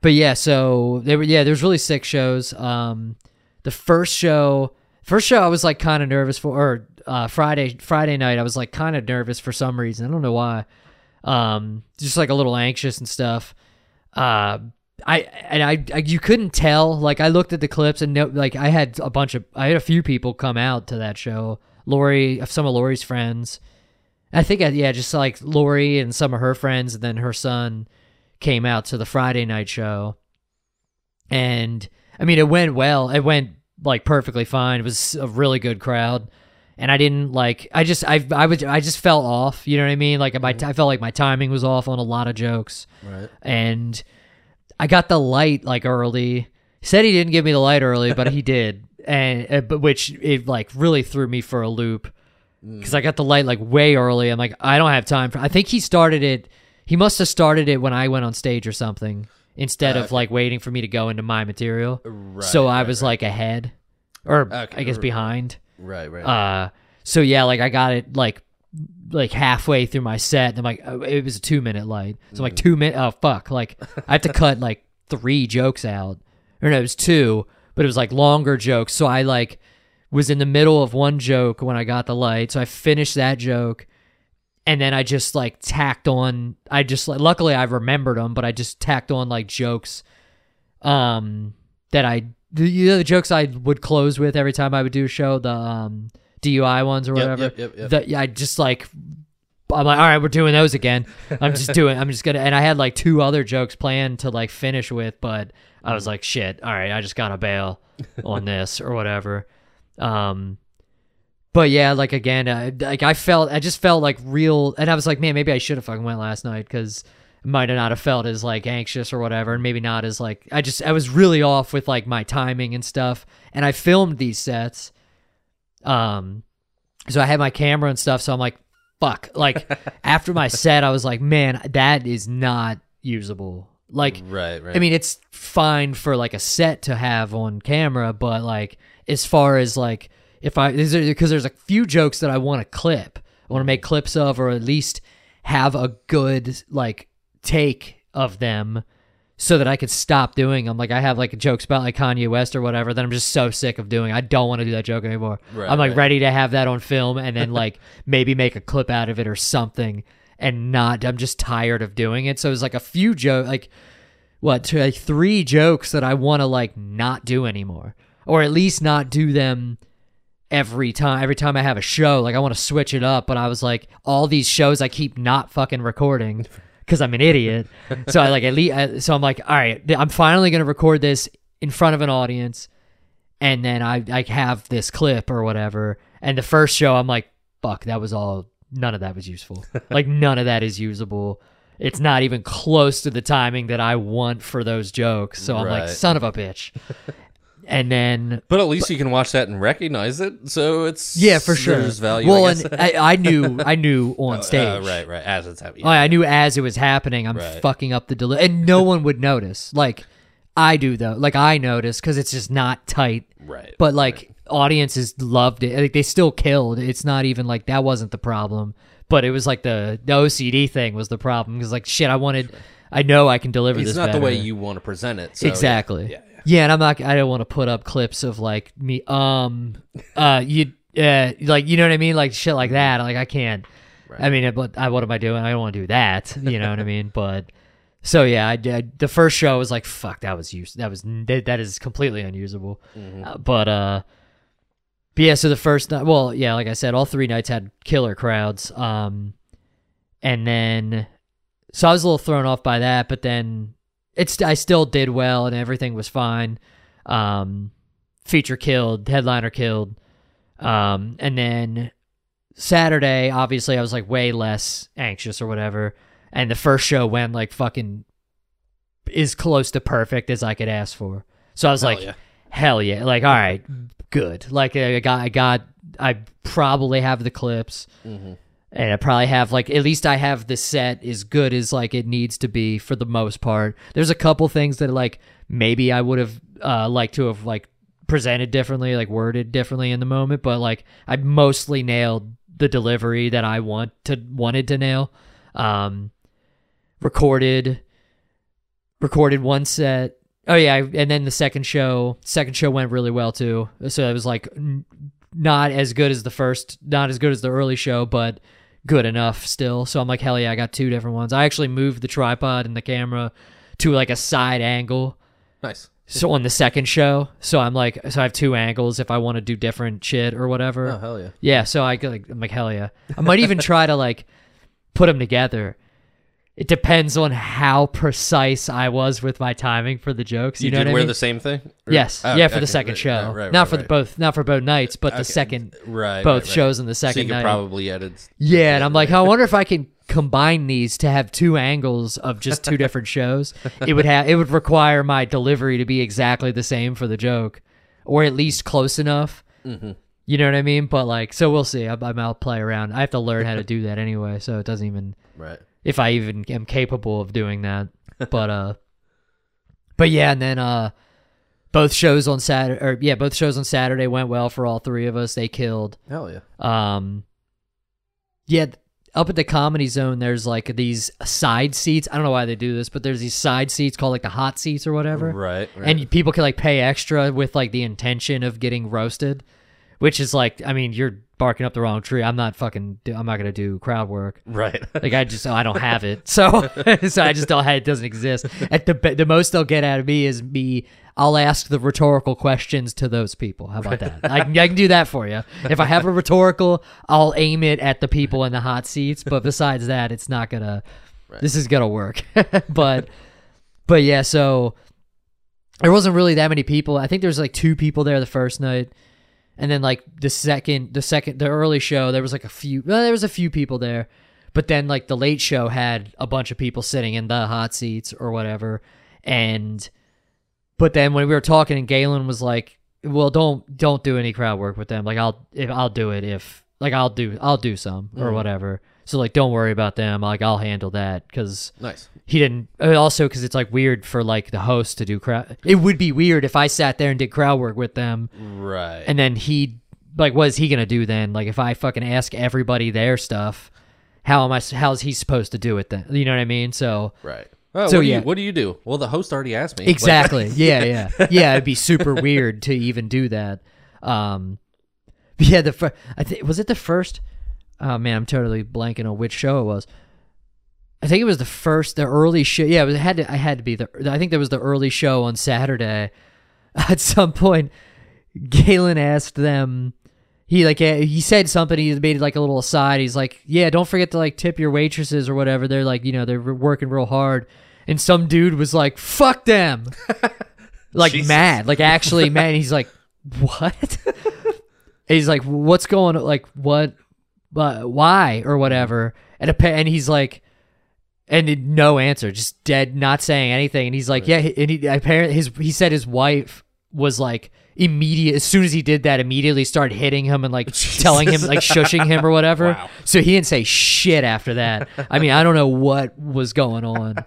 but yeah, so they were yeah. There's really sick shows. Um, the first show, first show, I was like kind of nervous for. Or uh, Friday Friday night, I was like kind of nervous for some reason. I don't know why. Um, just like a little anxious and stuff. Uh, I and I, I you couldn't tell. Like I looked at the clips and no, like I had a bunch of I had a few people come out to that show. Lori, some of Lori's friends. I think, yeah, just like Lori and some of her friends, and then her son came out to the Friday night show. And I mean, it went well. It went like perfectly fine. It was a really good crowd. And I didn't like. I just, I, I was, I just fell off. You know what I mean? Like my, mm-hmm. I felt like my timing was off on a lot of jokes Right. and I got the light like early. Said he didn't give me the light early, but he did, and uh, but which it like really threw me for a loop mm. because I got the light like way early. I'm like, I don't have time for. I think he started it. He must have started it when I went on stage or something instead of ah, like waiting for me to go into my material. Right. so I right, was right. like ahead, or Okay, I guess behind. Right, right. Uh, so yeah, like I got it like like halfway through my set. And I'm like, oh, it was a two minute light. So I'm like two minute. Oh fuck! Like I have to cut like three jokes out, or no, it was two, but it was like longer jokes. So I like was in the middle of one joke when I got the light. So I finished that joke. And then I just like tacked on. I just like, luckily I remembered them, but I just tacked on like jokes, um, that I the, you know, the jokes I would close with every time I would do a show, the um DUI ones or whatever. yep, yep, yep. That yeah, I just like I'm like, all right, we're doing those again. I'm just doing. I'm just gonna. And I had like two other jokes planned to like finish with, but I was like, shit. All right, I just gotta bail on this or whatever. Um, but yeah, like again, I, like I felt, I just felt like real, and I was like, man, maybe I should have fucking went last night because might have not have felt as like anxious or whatever, and maybe not as like I just I was really off with like my timing and stuff, and I filmed these sets, um, so I had my camera and stuff, so I'm like, fuck, like after my set, I was like, man, that is not usable. Like, Right, right. I mean, it's fine for like a set to have on camera, but like as far as like if I because there's a few jokes that I want to clip, I want to make clips of, or at least have a good like take of them, so that I could stop doing them. Like I have like a jokes about like Kanye West or whatever that I'm just so sick of doing. I don't want to do that joke anymore. Right, I'm like right. ready to have that on film and then like maybe make a clip out of it or something. And not, I'm just tired of doing it. So it's like a few joke, like what two, like three jokes that I want to like not do anymore, or at least not do them every time. Every time I have a show, like I want to switch it up. But I was like, all these shows I keep not fucking recording because I'm an idiot. so I like at least. I, so I'm like, all right, I'm finally gonna record this in front of an audience, and then I I have this clip or whatever. And the first show, I'm like, fuck, that was all. None of that was useful. like none of that is usable. It's not even close to the timing that I want for those jokes. So I'm like, son of a bitch. and then but at least you can watch that and recognize it. So it's yeah, for sure. There's value. well, I guess. and I, I knew I knew on stage. Uh, right, right. As it's happening. I I knew as it was happening, I'm Right. fucking up the delivery, and no one would notice. Like I do though. Like I notice because it's just not tight. right. But like audiences loved it. Like they still killed. It's not even like that wasn't the problem. But it was like the the OCD thing was the problem because like shit, I wanted. I know I can deliver this. it's this. not the way better. you want to present it. So, yeah. exactly. Yeah, yeah. And I'm not. I don't want to put up clips of like me. Um, uh, you, uh, like you know what I mean, like shit like that. Like I can't. I mean, but I, what am I doing? I don't want to do that. You know what I mean? But so yeah, I did. The first show was like, fuck, that was use. That was that, that is completely unusable. Uh, but uh, but yeah. So the first night, well, yeah, like I said, all three nights had killer crowds. Um, and then so I was a little thrown off by that, but then it's I still did well and everything was fine. Um, feature killed, headliner killed, um, and then Saturday, obviously, I was like way less anxious or whatever, and the first show went like fucking as close to perfect as I could ask for. So I was Hell like, yeah. hell yeah, like all right, good. Like I got, I got, I probably have the clips Mm-hmm. And I probably have like at least I have the set as good as like it needs to be for the most part. There's a couple things that like maybe I would have uh liked to have like presented differently, like worded differently in the moment, but like I mostly nailed the delivery that I want to wanted to nail. Um recorded recorded one set. Oh yeah, and then the second show, second show went really well too. So it was like not as good as the first, not as good as the early show, but good enough still. So I'm like, hell yeah, I got two different ones. I actually moved the tripod and the camera to like a side angle. Nice. So on the second show, so I'm like, so I have two angles if I want to do different shit or whatever. Oh hell yeah. Yeah, so I like I'm like hell yeah. I might even try to like put them together. It depends on how precise I was with my timing for the jokes. You, You, know did what I wear mean? the same thing? Or- yes, Oh, yeah, for okay, the second right, show, right, right, not right, for the both, not for both nights, but the Okay, second, Right. both shows in the So second you night. probably edit. yeah, and I'm like, I wonder if I can combine these to have two angles of just two different shows. It would have, it would require my delivery to be exactly the same for the joke, or at least close enough. Mhm. You know what I mean? But like, so we'll see. I'm I'll play around. I have to learn how to do that anyway, so it doesn't even Right. If I even am capable of doing that. But uh, but yeah, and then uh, both shows on Saturday, or yeah, both shows on Saturday went well for all three of us. They killed. Hell yeah. Um, yeah, up at the comedy zone, there's like these side seats. I don't know why they do this, but there's these side seats called like the hot seats or whatever Right. right. and people can like pay extra with like the intention of getting roasted which is like i mean you're barking up the wrong tree. I'm not fucking. I'm not gonna do crowd work. Right. Like I just oh, I don't have it, so so I just don't. Have it doesn't exist. At the the most they'll get out of me is me. I'll ask the rhetorical questions to those people. How about that? I can, I can do that for you. If I have a rhetorical, I'll aim it at the people in the hot seats. But besides that, it's not gonna. This is gonna work. but but yeah, so there wasn't really that many people. I think there was like two people there the first night, and then like the second, the second, the early show, there was like a few. Well, there was a few people there, but then like the late show had a bunch of people sitting in the hot seats or whatever, and but then when we were talking, and Galen was like, "Well, don't don't do any crowd work with them. Like I'll if I'll do it if like I'll do I'll do some or mm. whatever. So like don't worry about them. Like I'll handle that because." nice. he didn't uh, also because it's like weird for like the host to do crowd it would be weird if i sat there and did crowd work with them Right. and then he like what is he gonna do then like if i fucking ask everybody their stuff how am i how's he supposed to do it then you know what i mean so right. Oh, So, what do yeah. you what do you do? Well, the host already asked me. Like, exactly yeah yeah yeah it'd be super weird to even do that um yeah the fir- i think was it the first oh man i'm totally blanking on which show it was I think it was the first, the early show. Yeah, it, was, it had to. I had to be the. I think there was the early show on Saturday. At some point, Galen asked them. He like he said something. He made like a little aside. He's like, "Yeah, don't forget to like tip your waitresses or whatever. They're like, you know, they're working real hard." And some dude was like, "Fuck them," like Jesus. mad, like actually mad. And he's like, "What?" he's like, "What's going? Like what? But why or whatever?" And appa- and he's like and it- no answer, just dead, not saying anything. And he's like, yeah, and he apparently his he said his wife was like immediate as soon as he did that, immediately started hitting him and like telling him like shushing him or whatever. Wow. So he didn't say shit after that. I mean, I don't know what was going on,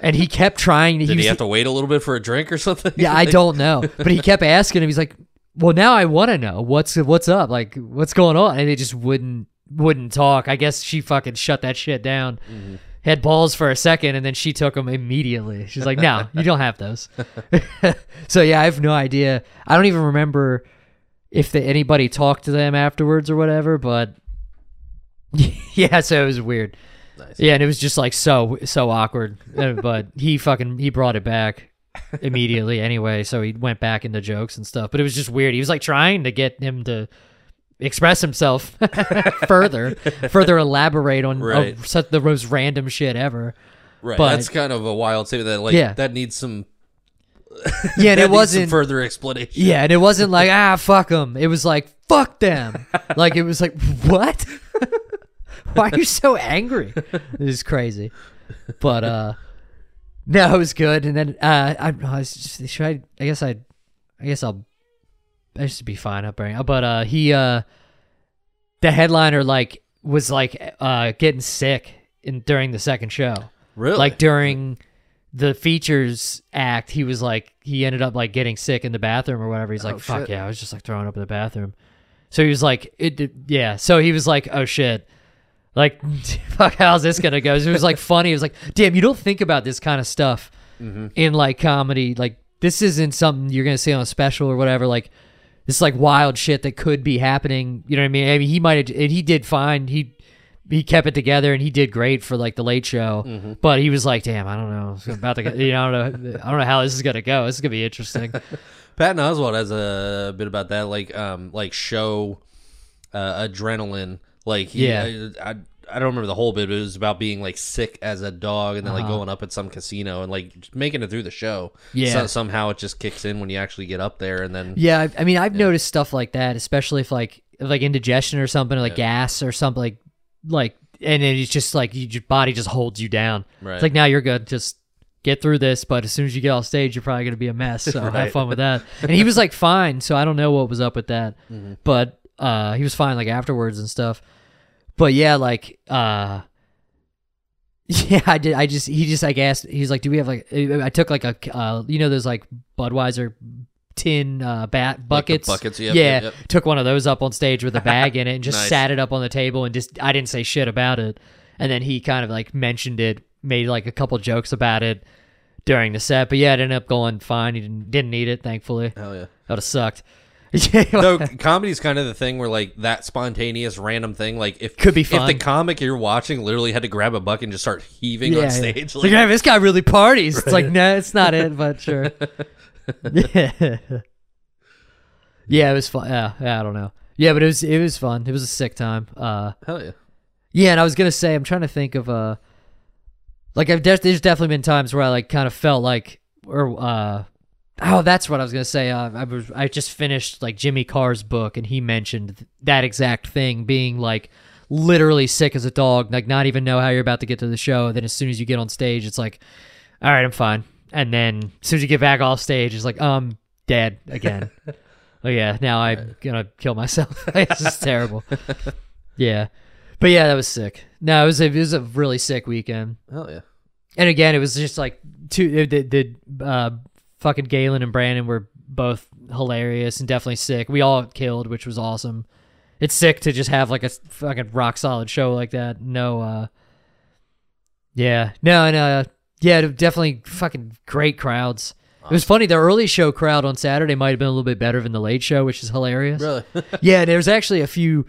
and he kept trying. to Did he he have to wait a little bit for a drink or something? yeah, I don't know, but he kept asking him. He's like, "Well, now I want to know what's what's up, like what's going on," and they just wouldn't wouldn't talk. I guess she fucking shut that shit down. Had balls for a second, and then she took them immediately. She's like, "No, you don't have those." so yeah, I have no idea. I don't even remember if the, anybody talked to them afterwards or whatever. But yeah, so it was weird. Nice. Yeah, and it was just like so so awkward. Uh, but he fucking he brought it back immediately anyway. So he went back into jokes and stuff. But it was just weird. He was like trying to get him to express himself further, further elaborate on Right. uh, such the most random shit ever. Right. But- That's kind of a wild statement. That like Yeah. that needs some. Yeah, and it wasn't. further explanation. Yeah, and it wasn't like ah fuck them. It was like fuck them. like it was like what? Why are you so angry? This is crazy, but uh, no, it was good. And then uh, I, I was just should I? I guess I, I guess I'll. I should be fine up right now. But uh, he uh, the headliner like was like uh getting sick in during the second show. Really? like during the features act he was like he ended up like getting sick in the bathroom or whatever. He's like Oh, fuck shit. yeah i was just like throwing up in the bathroom. So he was like it did- yeah. So he was like oh shit. Like fuck how's this gonna go? It was like funny. It was like damn you don't think about this kind of stuff Mm-hmm. in like comedy. Like this isn't something you're gonna see on a special or whatever. Like this is like wild shit that could be happening. You know what i mean? I mean he might have and he did fine. He he kept it together and he did great for like the late show. Mm-hmm. but he was like damn i don't know. It's about to get, you know I don't know i don't know how this is gonna go. This is gonna be interesting. Patton Oswalt has a bit about that, like um, like show uh, adrenaline. Like he, Yeah. I, I I don't remember the whole bit. But it was about being like sick as a dog, and then like Uh-huh. going up at some casino and like just making it through the show. Yeah. So, somehow it just kicks in when you actually get up there, and then yeah I, I mean i've noticed stuff like that especially if like if, like indigestion or something or like gas or something like like and then it's just like you, your body just holds you down Right. it's like now you're good just get through this but as soon as you get off stage you're probably going to be a mess so have fun with that and he was like fine so i don't know what was up with that Mm-hmm. but uh he was fine like afterwards and stuff but yeah like uh yeah i did i just he just like asked he's like do we have like i took like a uh you know those like budweiser tin uh bat Like buckets buckets, yep, yeah yep, yep. took one of those up on stage with a bag in it and just Nice. sat it up on the table and just i didn't say shit about it and then he kind of like mentioned it made like a couple jokes about it during the set but yeah it ended up going fine he didn't didn't need it thankfully hell yeah. that would have sucked. yeah, no, comedy's kind of the thing where like that spontaneous random thing, like if Could be if the comic you're watching literally had to grab a bucket and just start heaving on stage, It's like, like, "Hey, this guy really parties. It's like, no, it's not it, but sure. yeah. yeah, it was fun. Yeah, yeah, I don't know. Yeah, but it was it was fun. It was a sick time. Uh, hell yeah. yeah, and I was gonna say, I'm trying to think of uh, like I've de- there's definitely been times where I like kind of felt like, or uh, oh, that's what I was gonna say. Uh, I was I just finished like Jimmy Carr's book, and he mentioned th- that exact thing, being like literally sick as a dog, like not even know how you're about to get to the show. Then as soon as you get on stage, it's like, all right, I'm fine. And then as soon as you get back off stage, it's like, um, dead again. oh yeah, now I'm gonna kill myself. it's just terrible. Yeah, but yeah, that was sick. No, it was a, it was a really sick weekend. Hell yeah. And again, it was just like two. The, the uh, fucking Galen and Brandon were both hilarious and definitely sick. We all killed, which was awesome. It's sick to just have like a fucking rock solid show like that. No, uh, yeah, no, and uh, yeah, definitely fucking great crowds. It was funny. The early show crowd on Saturday might have been a little bit better than the late show, which is hilarious. Really? Yeah, there's actually a few,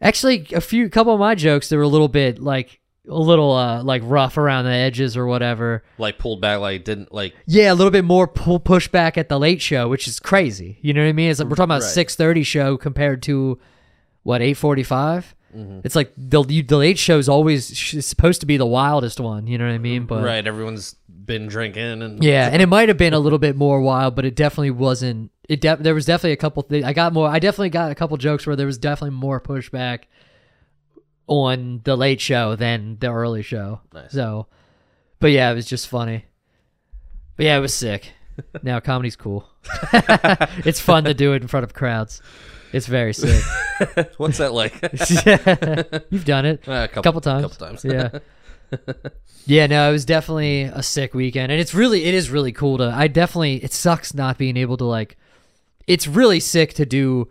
actually a few, couple of my jokes that were a little bit like a little uh like rough around the edges or whatever. like pulled back, like didn't like Yeah, a little bit more pull pushback at the late show, which is crazy. You know what I mean? It's like we're talking about Right. six thirty show compared to what eight It's like the the late show is always supposed to be the wildest one. You know what I mean? But right. Everyone's been drinking and yeah, and it might have been a little bit more wild, but it definitely wasn't. It de- there was definitely a couple. Th- I got more. I definitely got a couple jokes where there was definitely more pushback on the late show than the early show. Nice. So, but yeah, it was just funny. But yeah, it was sick. now comedy's cool. it's fun to do it in front of crowds. It's very sick. What's that like? You've done it Uh, a couple, couple times. Couple times. yeah. Yeah, no, it was definitely a sick weekend, and it's really, it is really cool to. I definitely, it sucks not being able to like. It's really sick to do,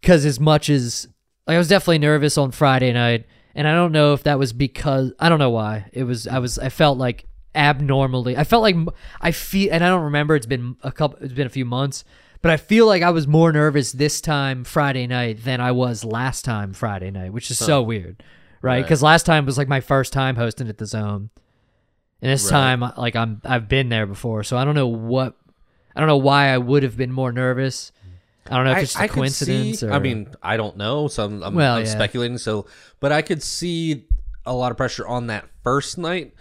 because as much as like, I was definitely nervous on Friday night, and I don't know if that was because I don't know why it was. I was, I felt like abnormally. I felt like I feel, and I don't remember. It's been a couple. It's been a few months. But I feel like I was more nervous this time Friday night than I was last time Friday night, which is so weird, right? Right. Because last time was like my first time hosting at the Zone, and this Right. time like I'm I've been there before, so I don't know what I don't know why I would have been more nervous. I don't know if it's just a coincidence. see- or, I mean, I don't know, so I'm, I'm, Well, I'm yeah. speculating. So, but I could see a lot of pressure on that first night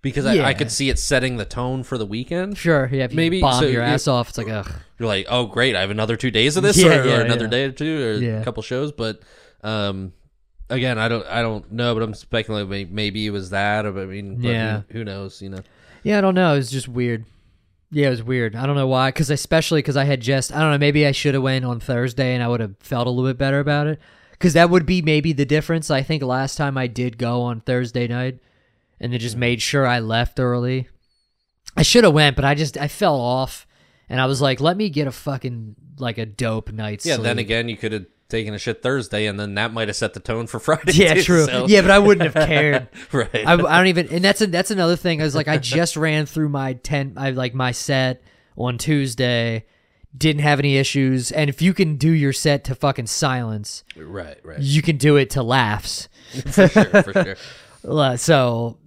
because I, Yeah. I could see it setting the tone for the weekend. sure, yeah, if you Maybe, bomb so your ass off, it's like ugh. You're like, oh, great, I have another two days of this, Yeah, or, or another yeah. day or two, or Yeah. a couple shows. But um, again, I don't, I don't know, but I'm speculating. may- Maybe it was that, or I mean, Yeah. who, who knows? You know, Yeah, I don't know. It was just weird. Yeah, it was weird. I don't know why. Because especially because I had just I don't know. Maybe I should have went on Thursday and I would have felt a little bit better about it. Because that would be maybe the difference. I think last time I did go on Thursday night, and then just Mm-hmm. made sure I left early. I should have went, but I just I fell off, and I was like, let me get a fucking like a dope night's yeah. Then again, you could have taken a shit Thursday, and then that might have set the tone for Friday. Yeah, too, true. so- Yeah, but I wouldn't have cared. right. I, I don't even, and that's a, that's another thing. I was like, I just ran through my ten, I like my set on Tuesday, didn't have any issues, and if you can do your set to fucking silence, right, right. you can do it to laughs. for sure, for sure. So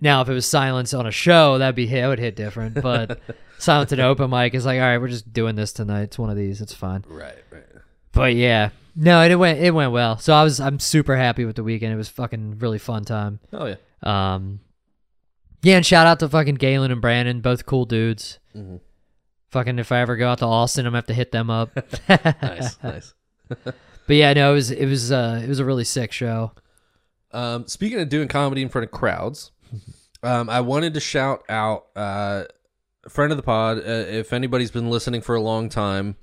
now, if it was silence on a show, that'd be hit. It would hit different, but silence at open mic is like, all right, we're just doing this tonight. It's one of these. It's fine. Right. But yeah, no, it went it went well. So I was I'm super happy with the weekend. It was fucking really fun time. Oh yeah. Um, yeah, and shout out to fucking Galen and Brandon, both cool dudes. Mhm. Fucking, if I ever go out to Austin, I'm gonna have to hit them up. Nice, nice. But yeah, no, it was it was uh it was a really sick show. Um, speaking of doing comedy in front of crowds, um, I wanted to shout out uh, a friend of the pod. Uh, if anybody's been listening for a long time,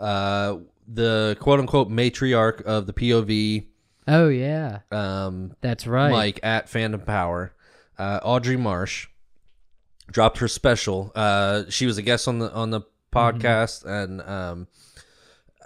uh, the quote unquote matriarch of the POV, Oh yeah, um, that's right. Like at Phantom Power, uh, Audrie Marsh dropped her special. Uh, she was a guest on the on the podcast, and um,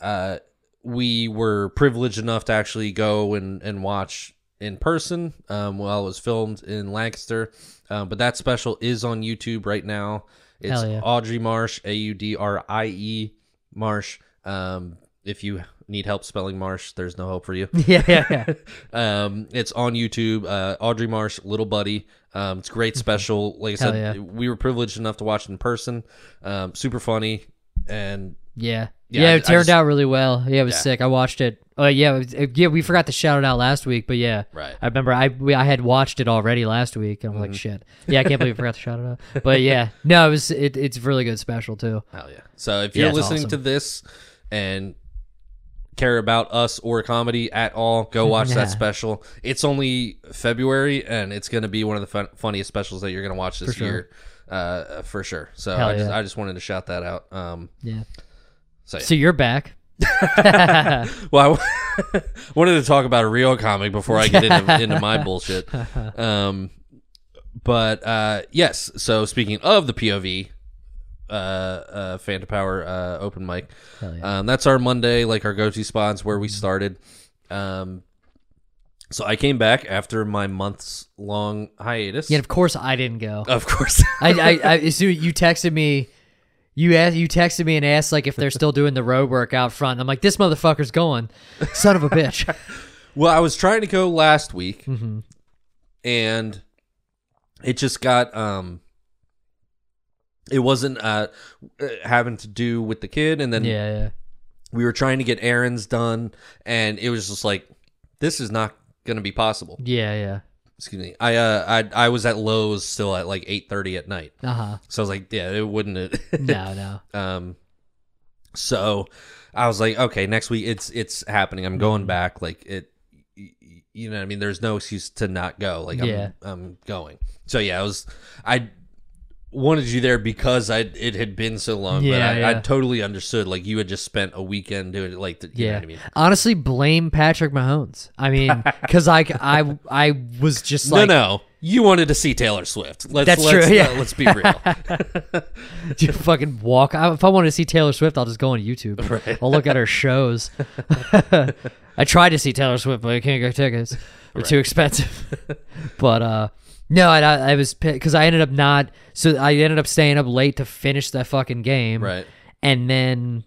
uh, we were privileged enough to actually go and and watch in person um, while it was filmed in Lancaster. Um, but that special is on YouTube right now. It's yeah. Audrie Marsh, A U D R I E Marsh. Um, if you need help spelling Marsh, there's no hope for you. yeah, yeah, yeah. Um, it's on YouTube. Uh, Audrie Marsh, Little Buddy. Um, it's great special. Like I Hell said, yeah. we were privileged enough to watch it in person. Um, super funny, and Yeah. Yeah, Yeah, it I turned just- out really well. Yeah, it was Yeah. sick. I watched it. Oh yeah, it was- it- yeah. We forgot to shout it out last week, but yeah, Right. I remember I we, I had watched it already last week. and I'm Mm-hmm. like, shit. Yeah, I can't believe I forgot to shout it out. But yeah, no, it was it, it's really good special too. Hell yeah. So if you're listening awesome. to this and care about us or comedy at all, go watch Yeah. that special. It's only February and it's going to be one of the fun- funniest specials that you're going to watch this For sure. year. Uh, for sure. So Hell I just yeah. I just wanted to shout that out. Um, Yeah. so yeah. So you're back. well, I wanted to talk about a real comic before I get into, into my bullshit. Um, but uh, yes. So speaking of the POV, uh, uh, Phantom Power uh, open mic, yeah. um, that's our Monday, like our go-to spots where we started. Um, so I came back after my months long hiatus. Yeah, of course I didn't go. Of course. I, I, I so you texted me. You asked, you texted me and asked like if they're still doing the road work out front. And I'm like, this motherfucker's going, son of a bitch. Well, I was trying to go last week, Mm-hmm. and it just got um, it wasn't uh uh, having to do with the kid, and then yeah, yeah. we were trying to get errands done, and it was just like this is not going to be possible. Yeah, yeah. Excuse me. I uh I I was at Lowe's still at like eight thirty at night, Uh huh. so I was like, yeah, it wouldn't. It? No, no. Um, so I was like, okay, next week it's it's happening. I'm going back. Like it, you know, what I mean, there's no excuse to not go. Like I'm, Yeah. I'm going. So yeah, I was, I wanted you there because I it had been so long. Yeah, but I, I totally understood. Like you had just spent a weekend doing it. Like you know Yeah. what I mean. Honestly, blame Patrick Mahomes. I mean, because I, I, I was just like, no, no, you wanted to see Taylor Swift. Let's That's let's, true, yeah. uh, let's be real. you fucking walk. I, if I wanted to see Taylor Swift, I'll just go on YouTube. I'll look at her shows. I tried to see Taylor Swift, but I can't get tickets. They're too expensive. but uh, no, I, I was because I ended up not. So I ended up staying up late to finish that fucking game. right. and then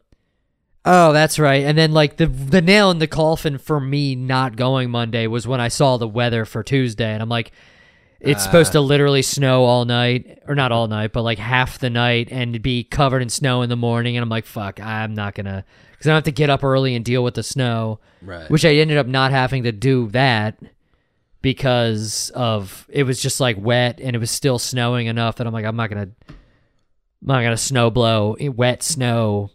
oh that's right and then like the the nail in the coffin for me not going monday was when i saw the weather for tuesday and i'm like it's ah. supposed to literally snow all night or not all night but like half the night and be covered in snow in the morning and i'm like fuck i'm not gonna because i don't have to get up early and deal with the snow Right. which i ended up not having to do that because of it was just like wet and it was still snowing enough that i'm like i'm not gonna I'm not gonna snow blow wet snow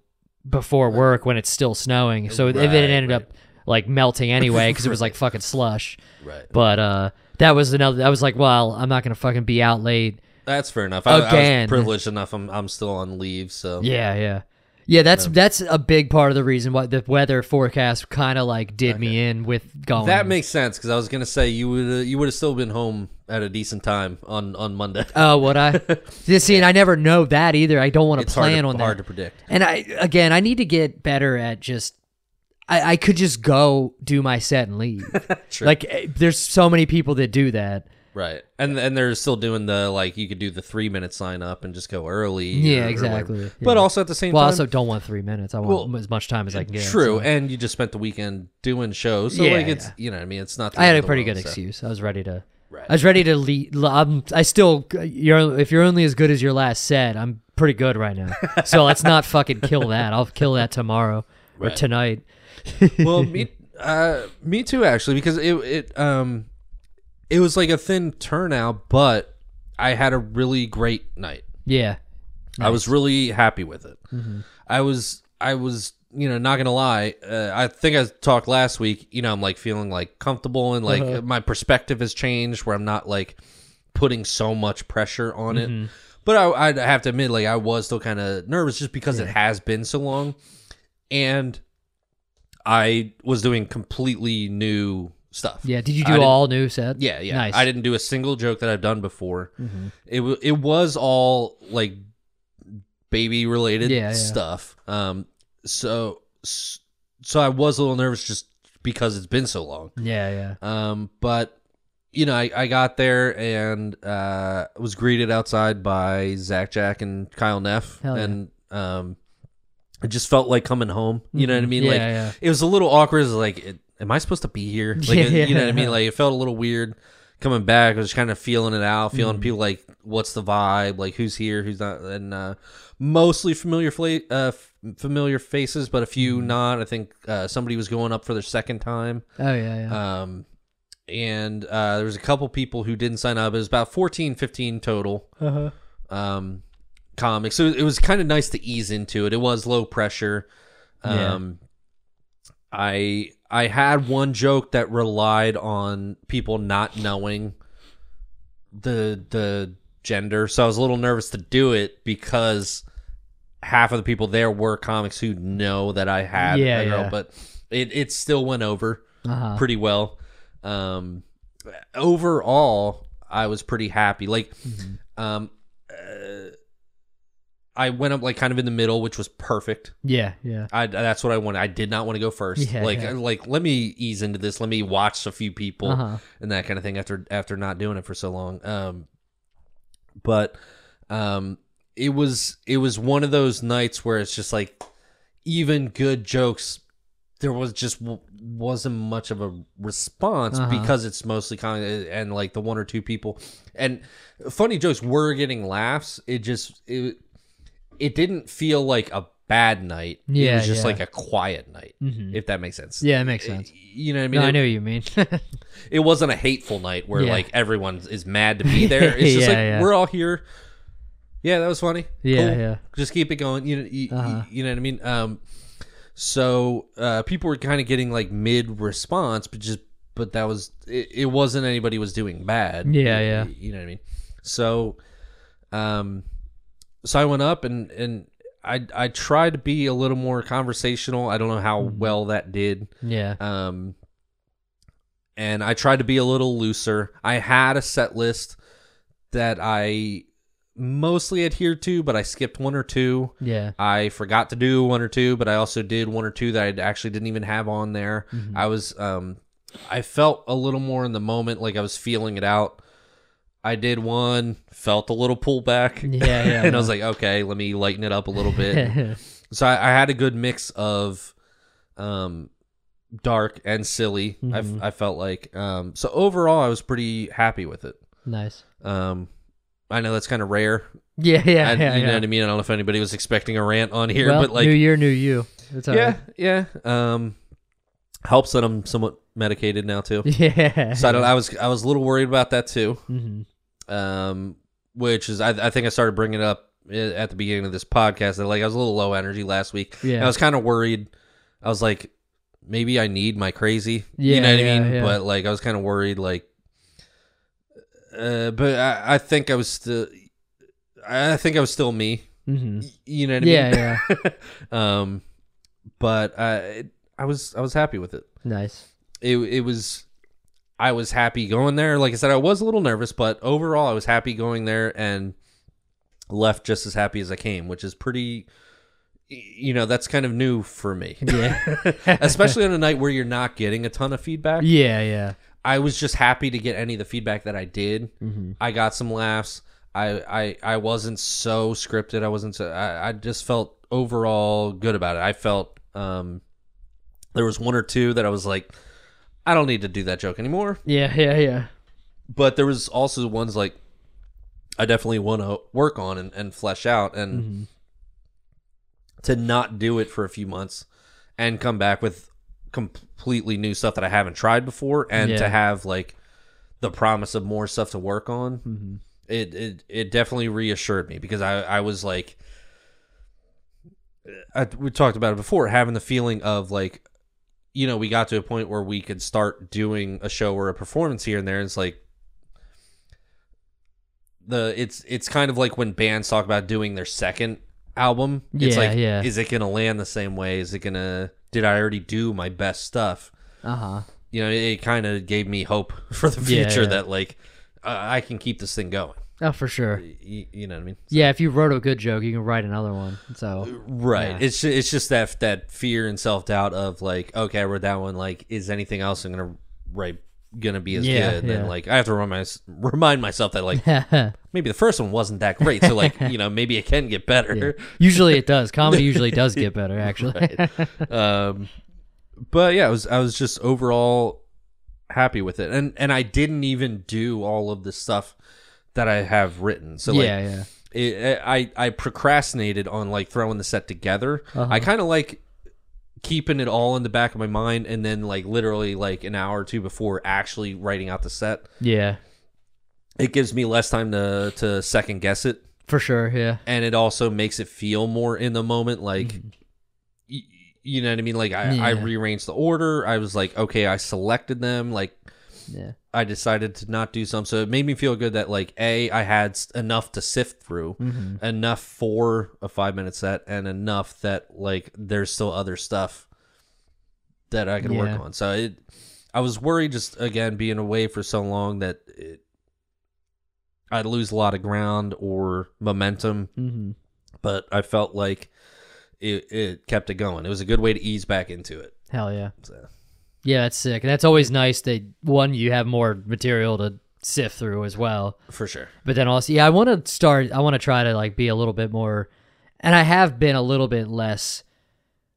before work when it's still snowing. So it, it ended right. up like melting anyway because it was like fucking slush. Right. But uh, that was another. I was like, well, I'm not gonna fucking be out late. That's fair enough. I, I was Again. privileged enough. I'm I'm still on leave, so Yeah, yeah, yeah. That's that's a big part of the reason why the weather forecast kind of like did me in with going. That makes sense because I was gonna say you would uh, you would have still been home at a decent time on on Monday. Oh, what I see, see, and I never know that either. I don't want to plan on hard that. to predict. And I again, I need to get better at just. I, I could just go do my set and leave. True. like, eh, there's so many people that do that. Right, and and they're still doing the like you could do the three minute sign up and just go early. Yeah, or exactly. whatever. But also at the same time. Well, I also don't want three minutes. I want Well, as much time as I can get. true. so- And you just spent the weekend doing shows, so Yeah, like it's yeah. you know what I mean it's not. the I had a pretty world, good so. excuse. I was ready to. Right. I was ready to lead. I'm, I still. You're if you're only as good as your last set. I'm pretty good right now. so let's not fucking kill that. I'll kill that tomorrow or tonight. well, me, uh, me too, actually, because it it um, it was like a thin turnout, but I had a really great night. Yeah. I was really happy with it. Mm-hmm. I was, I was, you know, not gonna lie. Uh, I think I talked last week. You know, I'm like feeling like comfortable and like Uh-huh. my perspective has changed, where I'm not like putting so much pressure on Mm-hmm. it. But I, I'd have to admit, like I was still kind of nervous just because it has been so long, and I was doing completely new stuff. Yeah. Did you do all new set? Yeah, yeah. Nice. I didn't do a single joke that I've done before. Mhm. It it was all like baby related Yeah, yeah. stuff. Um, so so I was a little nervous just because it's been so long. Yeah. Yeah. Um, but you know, I, I got there and uh, was greeted outside by Zach Jack and Kyle Neff, Hell yeah. and um, it just felt like coming home. You know what I mean? Yeah, like yeah. it was a little awkward. It was like, it, am I supposed to be here? Like, Yeah, it- you know what I mean? Like it felt a little weird coming back. I was kind of feeling it out, feeling Mm-hmm. people like, what's the vibe? Like who's here, who's not, and uh, mostly familiar fla- uh, f- familiar faces, but a few Mm-hmm. not. I think uh, somebody was going up for their second time. Oh yeah, yeah. Um, and uh, there was a couple people who didn't sign up. It was about 14, 15 total Uh-huh. um, comics. So it was kind of nice to ease into it. It was low pressure. Yeah. Um, I I had one joke that relied on people not knowing the the gender, so I was a little nervous to do it because half of the people there were comics who know that I had Yeah, a girl, yeah. but it it still went over Uh-huh. pretty well. Um, overall, I was pretty happy. Like, Mm-hmm. um, uh, I went up like kind of in the middle, which was perfect. Yeah, yeah. I that's what I wanted. I did not want to go first. Yeah, like yeah. like let me ease into this. Let me watch a few people Uh-huh. and that kind of thing after after not doing it for so long. Um, but um, it was it was one of those nights where it's just like even good jokes. There was just w- wasn't much of a response Uh-huh. because it's mostly kind of and like the one or two people and funny jokes were getting laughs. It just it it didn't feel like a bad night. Yeah, it was just yeah. like a quiet night, Mhm. if that makes sense. Yeah, it makes sense. You know what I mean? No, I know what you mean. it wasn't a hateful night where Yeah. like everyone is mad to be there. It's just Yeah, like we're all here. Yeah, that was funny. Yeah, Cool. yeah. Just keep it going. You know, you, Uh-huh. you know what I mean. Um, so uh, people were kind of getting like mid response, but just but that was it, it. Wasn't anybody was doing bad. Yeah, yeah. You know what I mean. So, um, so I went up and and I I tried to be a little more conversational. I don't know how Mm-hmm. well that did. yeah. Um, and I tried to be a little looser. I had a set list that I mostly adhered to, but I skipped one or two. Yeah. I forgot to do one or two, but I also did one or two that I actually didn't even have on there. Mm-hmm. I was, um, I felt a little more in the moment, like I was feeling it out. I did one, felt a little pullback. Yeah, yeah, and. I was like, okay, let me lighten it up a little bit. So I, I had a good mix of um, dark and silly. I felt like um, so overall, I was pretty happy with it. nice. Um, I know that's kind of rare. Yeah, yeah, I- yeah. you know yeah. what I mean. I don't know if anybody was expecting a rant on here, well, but like, new year, new you. That's all yeah, right. yeah. Um, helps that I'm somewhat medicated now too. Yeah. So I, don't, I was I was a little worried about that too. hmm um, which is I, I think I started bringing it up at the beginning of this podcast that like I was a little low energy last week. Yeah. And I was kind of worried. I was like, maybe I need my crazy. Yeah, you know what yeah, I mean? yeah. But like I was kind of worried. Like, uh, but I, I think I was still. I think I was still me. hmm You know what I mean? Yeah, yeah. um, but I I was I was happy with it. Nice. It it was I was happy going there. Like I said, I was a little nervous, but overall, I was happy going there and left just as happy as I came, which is pretty. You know, that's kind of new for me, Yeah. especially on a night where you're not getting a ton of feedback. yeah, yeah. I was just happy to get any of the feedback that I did. Mm-hmm. I got some laughs. I, I I wasn't so scripted. I wasn't. So, I I just felt overall good about it. I felt um, there was one or two that I was like, I don't need to do that joke anymore. Yeah, yeah, yeah. But there was also ones like I definitely want to work on and, and flesh out, and Mm-hmm. to not do it for a few months and come back with completely new stuff that I haven't tried before, and Yeah. to have like the promise of more stuff to work on Mm-hmm. it it it definitely reassured me because I I was like I, we talked about it before having the feeling of like you know we got to a point where we could start doing a show or a performance here and there and it's like the it's it's kind of like when bands talk about doing their second album it's Yeah, like yeah. is it gonna land the same way is it gonna did I already do my best stuff Uh huh. you know it, it kind of gave me hope for the future yeah. that like I can keep this thing going Oh, for sure. you, you know what I mean? Yeah, if you wrote a good joke, you can write another one. So Right. Yeah. It's it's just that that fear and self doubt of like, okay, I wrote that one. Like, is anything else I'm gonna write gonna be as Yeah, good. yeah. And like I have to remind remind myself that like maybe the first one wasn't that great. So like you know maybe it can get better. usually it does. Comedy usually does get better, actually. um, but yeah, I was I was just overall happy with it, and and I didn't even do all of the stuff that I have written. So like, yeah, yeah. it, I I procrastinated on like throwing the set together. Uh-huh. I kind of like keeping it all in the back of my mind, and then like literally like an hour or two before actually writing out the set. Yeah, It gives me less time to to second guess it, for sure. Yeah. and it also makes it feel more in the moment. Like, y- you know what I mean? Like I, I Mm-hmm. Rearranged the order. I was like, okay, I selected them. Like Yeah. I decided to not do some. So it made me feel good that like a I had enough to sift through, Mm-hmm. enough for a five minute set, and enough that like there's still other stuff that I can Yeah. work on. So it, I was worried just again being away for so long that it, I'd lose a lot of ground or momentum, Mm-hmm. but I felt like it it kept it going. It was a good way to ease back into it. Hell yeah. So. Yeah, that's sick. And that's always nice that one you have more material to sift through as well. For sure. But then also, yeah, I want to start. I want to try to like be a little bit more, and I have been a little bit less,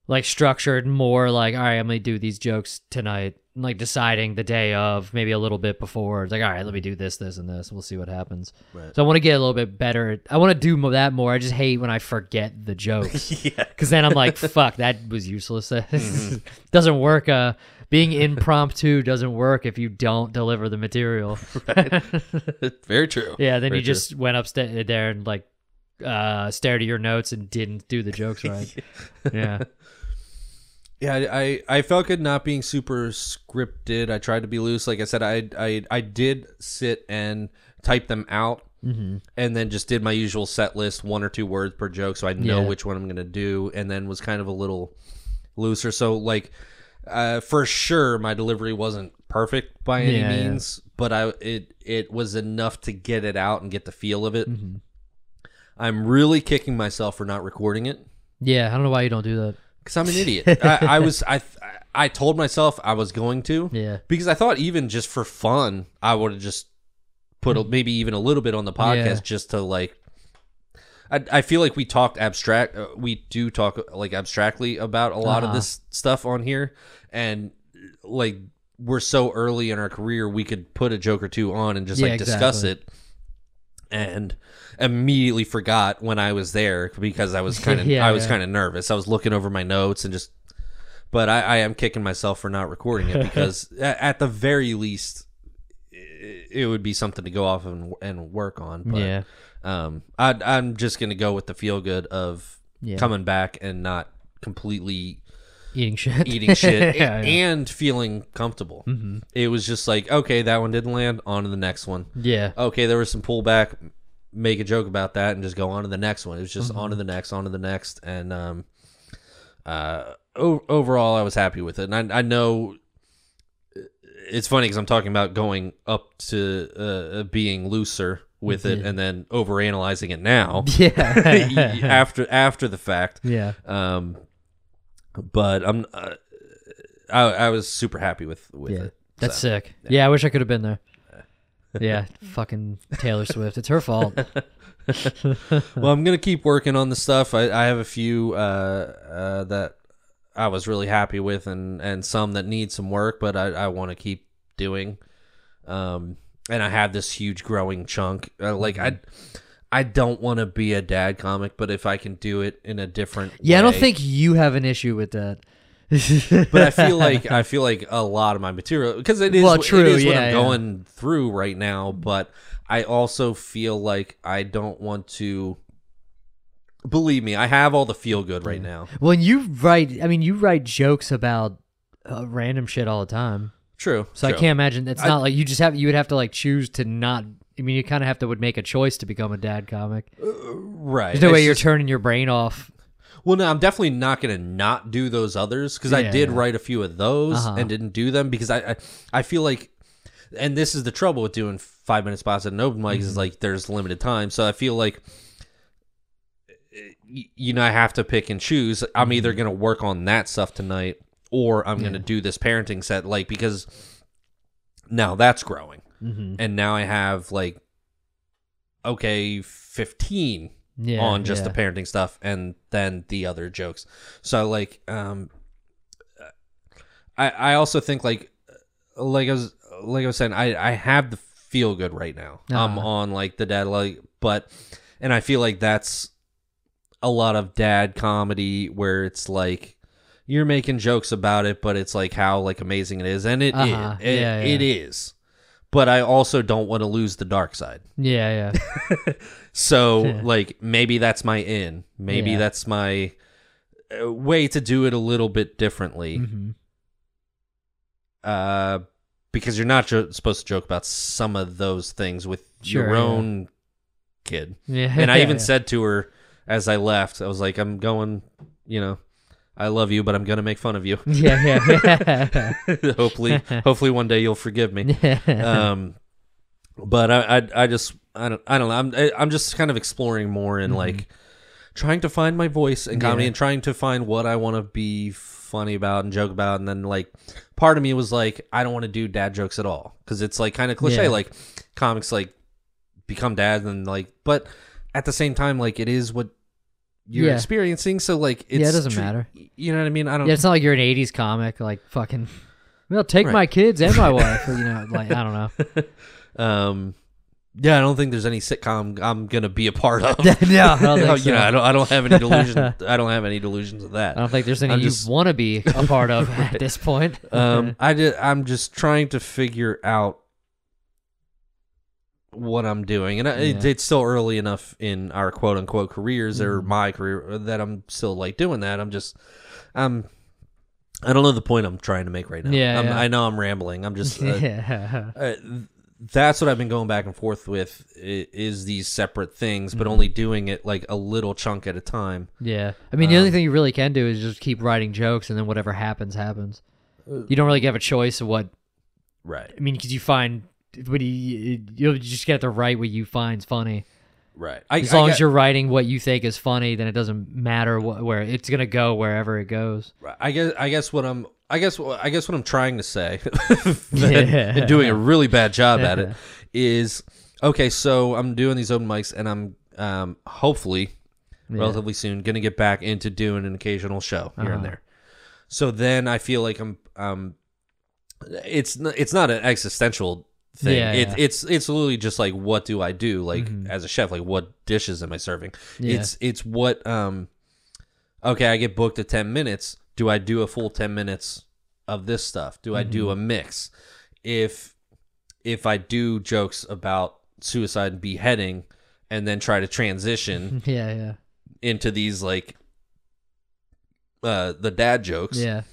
like structured. More like, all right, I'm gonna do these jokes tonight. Like deciding the day of, maybe a little bit before. It's like, all right, let me do this, this, and this. We'll see what happens. Right. So I want to get a little bit better. I want to do mo- that more. I just hate when I forget the jokes. yeah. Because then I'm like, fuck, that was useless. doesn't work. Uh, being impromptu doesn't work if you don't deliver the material. Very true. Yeah, then Very you true. just went upstairs there and like uh stared at your notes and didn't do the jokes right. yeah. Yeah, I, I I felt good not being super scripted. I tried to be loose. Like I said, I I I did sit and type them out, Mm-hmm. and then just did my usual set list, one or two words per joke, so I know Yeah. which one I'm gonna do, and then was kind of a little looser. So like, uh, for sure, my delivery wasn't perfect by any Yeah, yeah. means, but I it it was enough to get it out and get the feel of it. Mm-hmm. I'm really kicking myself for not recording it. Yeah, I don't know why you don't do that. because I'm an idiot. I, I was I I told myself I was going to Yeah. because I thought even just for fun I would have just put a, maybe even a little bit on the podcast Yeah. just to like. I, I feel like we talked abstract. Uh, we do talk like abstractly about a lot of Uh-huh. this stuff on here, and like we're so early in our career, we could put a joke or two on and just Yeah, like discuss exactly. it. And immediately forgot when I was there because I was kind of Yeah, I was yeah. kind of nervous. I was looking over my notes and just but I, I am kicking myself for not recording it because at the very least it would be something to go off and, and work on but yeah. Um I, i'm just gonna go with the feel good of Yeah. coming back and not completely Eating shit. eating shit Yeah, a- yeah. and feeling comfortable it was just like okay that one didn't land on to the next one Yeah. okay there was some pullback make a joke about that and just go on to the next one it was Mm-hmm. just on to the next on to the next and um uh o- overall i was happy with it and i, I know it's funny because i'm talking about going up to uh, being looser with it Yeah. and then over analyzing it now Yeah. after after the fact yeah. um but i'm uh, I, I was super happy with with Yeah. it That's So, sick. Yeah. I wish I could have been there. Yeah. Fucking Taylor Swift. It's her fault. well, I'm gonna keep working on the stuff. I, I have a few uh, uh, that I was really happy with, and and some that need some work, but I, I want to keep doing. Um, and I have this huge growing chunk. Uh, like I, I don't want to be a dad comic, but if I can do it in a different, Yeah, I don't think you have an issue with that. But I feel like I feel like a lot of my material because it is Well, it true, is what yeah, I'm yeah. going through right now. But I also feel like I don't want to. Believe me, I have all the feel good right now. When you write, I mean, you write jokes about uh, random shit all the time. True. So I can't imagine. It's I- not like you just have. You would have to like choose to not. I mean, you kind of have to would make a choice to become a dad comic. Right. There's no It's way you're just- turning your brain off. well, no, I'm definitely not going to not do those others because I did yeah. write a few of those Uh-huh. and didn't do them because I, I I feel like, and this is the trouble with doing five minute spots at an open mic Mm-hmm. is like there's limited time. So I feel like. You know, I have to pick and choose. I'm Mm-hmm. either going to work on that stuff tonight, or I'm going to do this parenting set. Like because Now that's growing. Mm-hmm. And now I have like okay, 15 Yeah. on just yeah. the parenting stuff and then the other jokes. So like um I I also think like like I was like I was saying I I have the feel good right now. I'm Uh-huh. on like the dad like but and I feel like that's a lot of dad comedy where it's like you're making jokes about it but it's like how like amazing it is and it Uh-huh. it, Yeah, it yeah. is. But I also don't want to lose the dark side. Yeah, yeah. So like maybe that's my in. Maybe Yeah. that's my uh, way to do it a little bit differently. hmm Uh, because you're not jo- supposed to joke about some of those things with Sure, your yeah. own kid. Yeah. And I even yeah. said to her as I left, I was like, "I'm going. You know, I love you, but I'm gonna make fun of you. Yeah, yeah. hopefully, hopefully one day you'll forgive me." um but I, I i just i don't i don't know i'm I- i'm just kind of exploring more and like trying to find my voice in comedy Mm-hmm. Yeah. and trying to find what i want to be funny about and joke about and then like part of me was like i don't want to do dad jokes at all because it's like kind of cliche Yeah. like comics like become dads and like but at the same time like it is what you're Yeah. experiencing so like it's Yeah, it doesn't matter. you know what i mean i don't Yeah, it's not like you're an '80s comic, like fucking. Well, take Right. my kids and my wife. You know, like I don't know. um yeah i don't think there's any sitcom i'm gonna be a part of no, I don't think Oh, you know, I don't. I don't have any delusions. I don't have any delusions of that. I don't think there's any I'm you just- want to be a part of at this point. Um, I did. I'm just trying to figure out what I'm doing, and I, it, it's still early enough in our quote unquote careers Mm-hmm. or my career that I'm still like doing that. I'm just, I'm. I don't know the point I'm trying to make right now. Yeah, yeah. I know I'm rambling. I'm just. Uh, yeah. uh, that's what I've been going back and forth with is these separate things, Mm-hmm. but only doing it like a little chunk at a time. Yeah. I mean, the only Um, thing you really can do is just keep writing jokes, and then whatever happens, happens. Uh, You don't really have a choice of what. Right. I mean, because you find what you you just get to write what you find's funny. Right. I, As long get- as you're writing what you think is funny, then it doesn't matter wh- where it's gonna go wherever it goes. Right. I guess I guess what I'm I guess I guess what I'm trying to say and, Yeah. and doing a really bad job at it is okay, so I'm doing these open mics and I'm um hopefully relatively soon going to get back into doing an occasional show here and Uh-huh. there. So then I feel like I'm um it's it's not an existential thing. Yeah, it, yeah. Mm-hmm. It's it's literally just like what do I do like as a chef like what dishes am I serving? Yeah. It's it's what um okay, I get booked at 10 minutes. Do I do a full 10 minutes of this stuff? Do I do Mm-hmm. a mix? If if I do jokes about suicide and beheading and then try to transition Yeah, yeah, into these like uh the dad jokes yeah.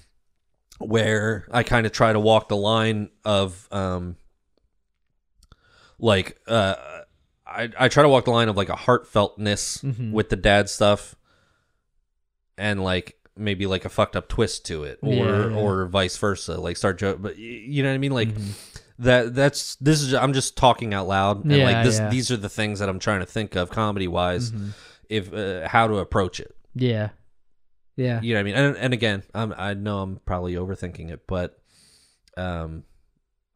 where I kind of try to walk the line of um like uh I I try to walk the line of like a heartfeltness Mhm. with the dad stuff and like maybe like a fucked up twist to it or Yeah, or vice versa like start joke but you know what I mean like Mhm. that that's this is I'm just talking out loud and Yeah, like this yeah. these are the things that I'm trying to think of comedy wise Mhm. if uh, how to approach it Yeah, yeah. you know what I mean? And, and again, I'm, I know I'm probably overthinking it, but um,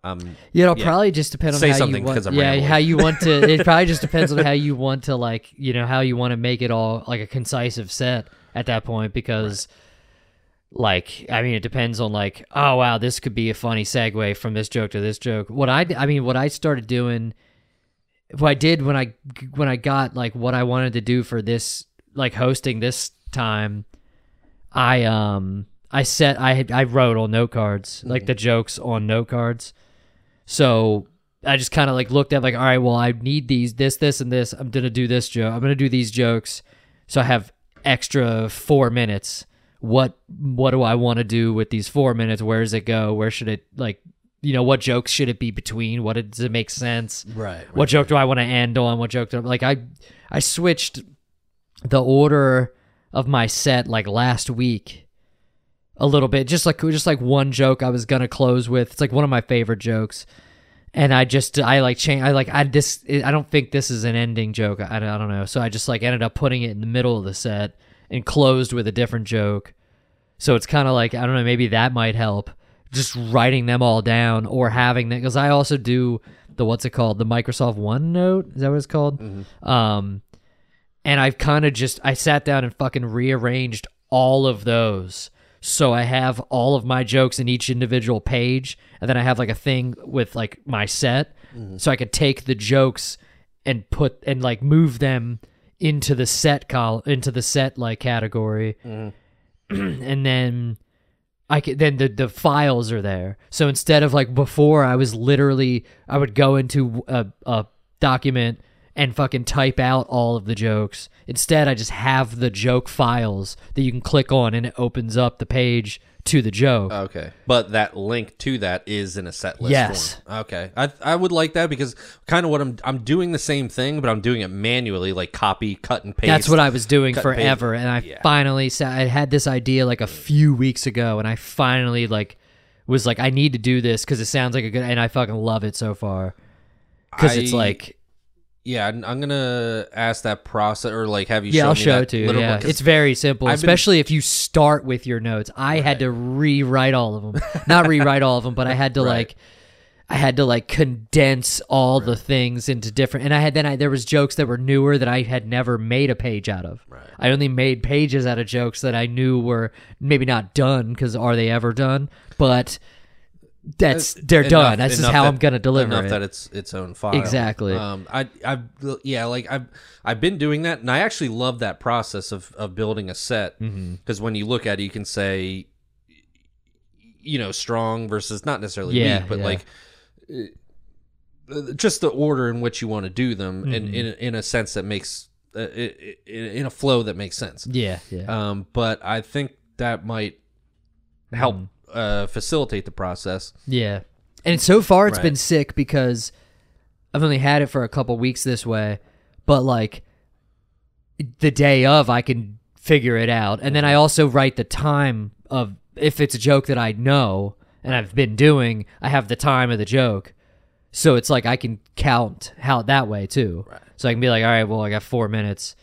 I'm Yeah, it'll Yeah. probably just depend on Say how you want. yeah, rambling. how you want to. It probably just depends on how you want to like, you know, how you want to make it all like a concisive set at that point because. Like, I mean, it depends on like, oh wow, this could be a funny segue from this joke to this joke. What I, I mean, what I started doing, what I did when I, when I got like what I wanted to do for this, like hosting this time, I um I set I I wrote on note cards like the jokes on note cards. So I just kind of like looked at like all right, well I need these this this and this. I'm gonna do this joke. I'm gonna do these jokes. So I have extra four minutes. What what do I want to do with these four minutes? Where does it go? Where should it like you know what jokes should it be between? What does it make sense? right. what joke do I want to end on? What joke do I, like I I switched the order of my set like last week a little bit just like just like one joke I was gonna close with. It's like one of my favorite jokes, and I just I like change I like I this I don't think this is an ending joke. I, I don't know. So I just like ended up putting it in the middle of the set and closed with a different joke. So it's kind of like I don't know. Maybe that might help. just writing them all down or having them because I also do the what's it called the Microsoft OneNote is that what it's called um and I've kind of just I sat down and fucking rearranged all of those so I have all of my jokes in each individual page and then I have like a thing with like my set. Mm-hmm. So I could take the jokes and put and like move them into the set col into the set like category. Mm-hmm. And then I could then the the files are there. So instead of like before, I was literally I would go into a, a document and fucking type out all of the jokes. Instead, I just have the joke files that you can click on, and it opens up the page to the joke. Oh, okay, but that link to that is in a set list. Yes. Form. Okay, I I would like that because kind of what I'm I'm doing the same thing, but I'm doing it manually, like copy, cut, and paste. That's what I was doing cut and paste. forever, and I Yeah. finally sa I had this idea like a few weeks ago, and I finally like was like, I need to do this because it sounds like a good, and I fucking love it so far. Because it's I- like Yeah, I'm I'm gonna ask that process or like have you. Yeah, I'll show it to you. Yeah, it's very simple, I've been- especially if you start with your notes. I had to rewrite all of them, not rewrite all of them, but I had to Right. like, I had to like condense all the things into different. And I had then I there was jokes that were newer that I had never made a page out of. Right. I only made pages out of jokes that I knew were maybe not done because are they ever done? But that's they're enough- done. That's just how that- I'm gonna deliver enough it. that it's its own file. Exactly. Um, I I yeah, like I've I've been doing that, and I actually love that process of of building a set Mm-hmm. because when you look at it, you can say, you know, strong versus not necessarily Yeah, weak, but yeah. like. uh, Just the order in which you want to do them, Mm-hmm. in, in in a sense that makes, uh, i- i- in a flow that makes sense. yeah, yeah. Um, but I think that might help Mm-hmm. Uh, facilitate the process. Yeah. And so far it's Right. been sick because I've only had it for a couple weeks this way, but like the day of I can figure it out. And then I also write the time of if it's a joke that I know and I've been doing, I have the time of the joke. So it's like I can count how that way too. Right. So I can be like, all right, well, I got four minutes.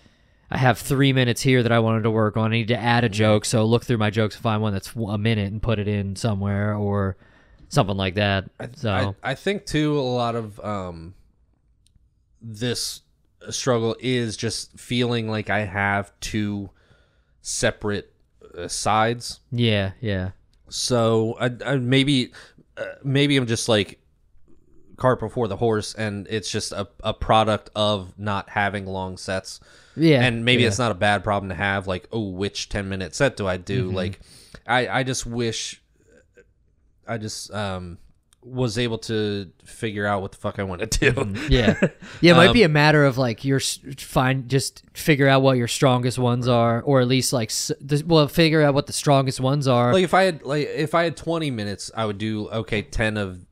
I have three minutes here that I wanted to work on. I need to add a joke. So look through my jokes, find one that's a minute, and put it in somewhere or something like that. So I, I think too a lot of um this struggle is just feeling like I have two separate uh, sides. yeah, yeah, So I, I maybe uh, maybe I'm just like cart before the horse, and it's just a, a product of not having long sets. Yeah. and maybe yeah. it's not a bad problem to have. Like, oh, which ten minute set do I do? Mm-hmm. Like, I I just wish I just um was able to figure out what the fuck I want to do. Mm-hmm. yeah, yeah. It might Um, be a matter of like your s- find just figure out what your strongest ones are, or at least like well, figure out what the strongest ones are. like if I had like if I had twenty minutes, I would do okay ten of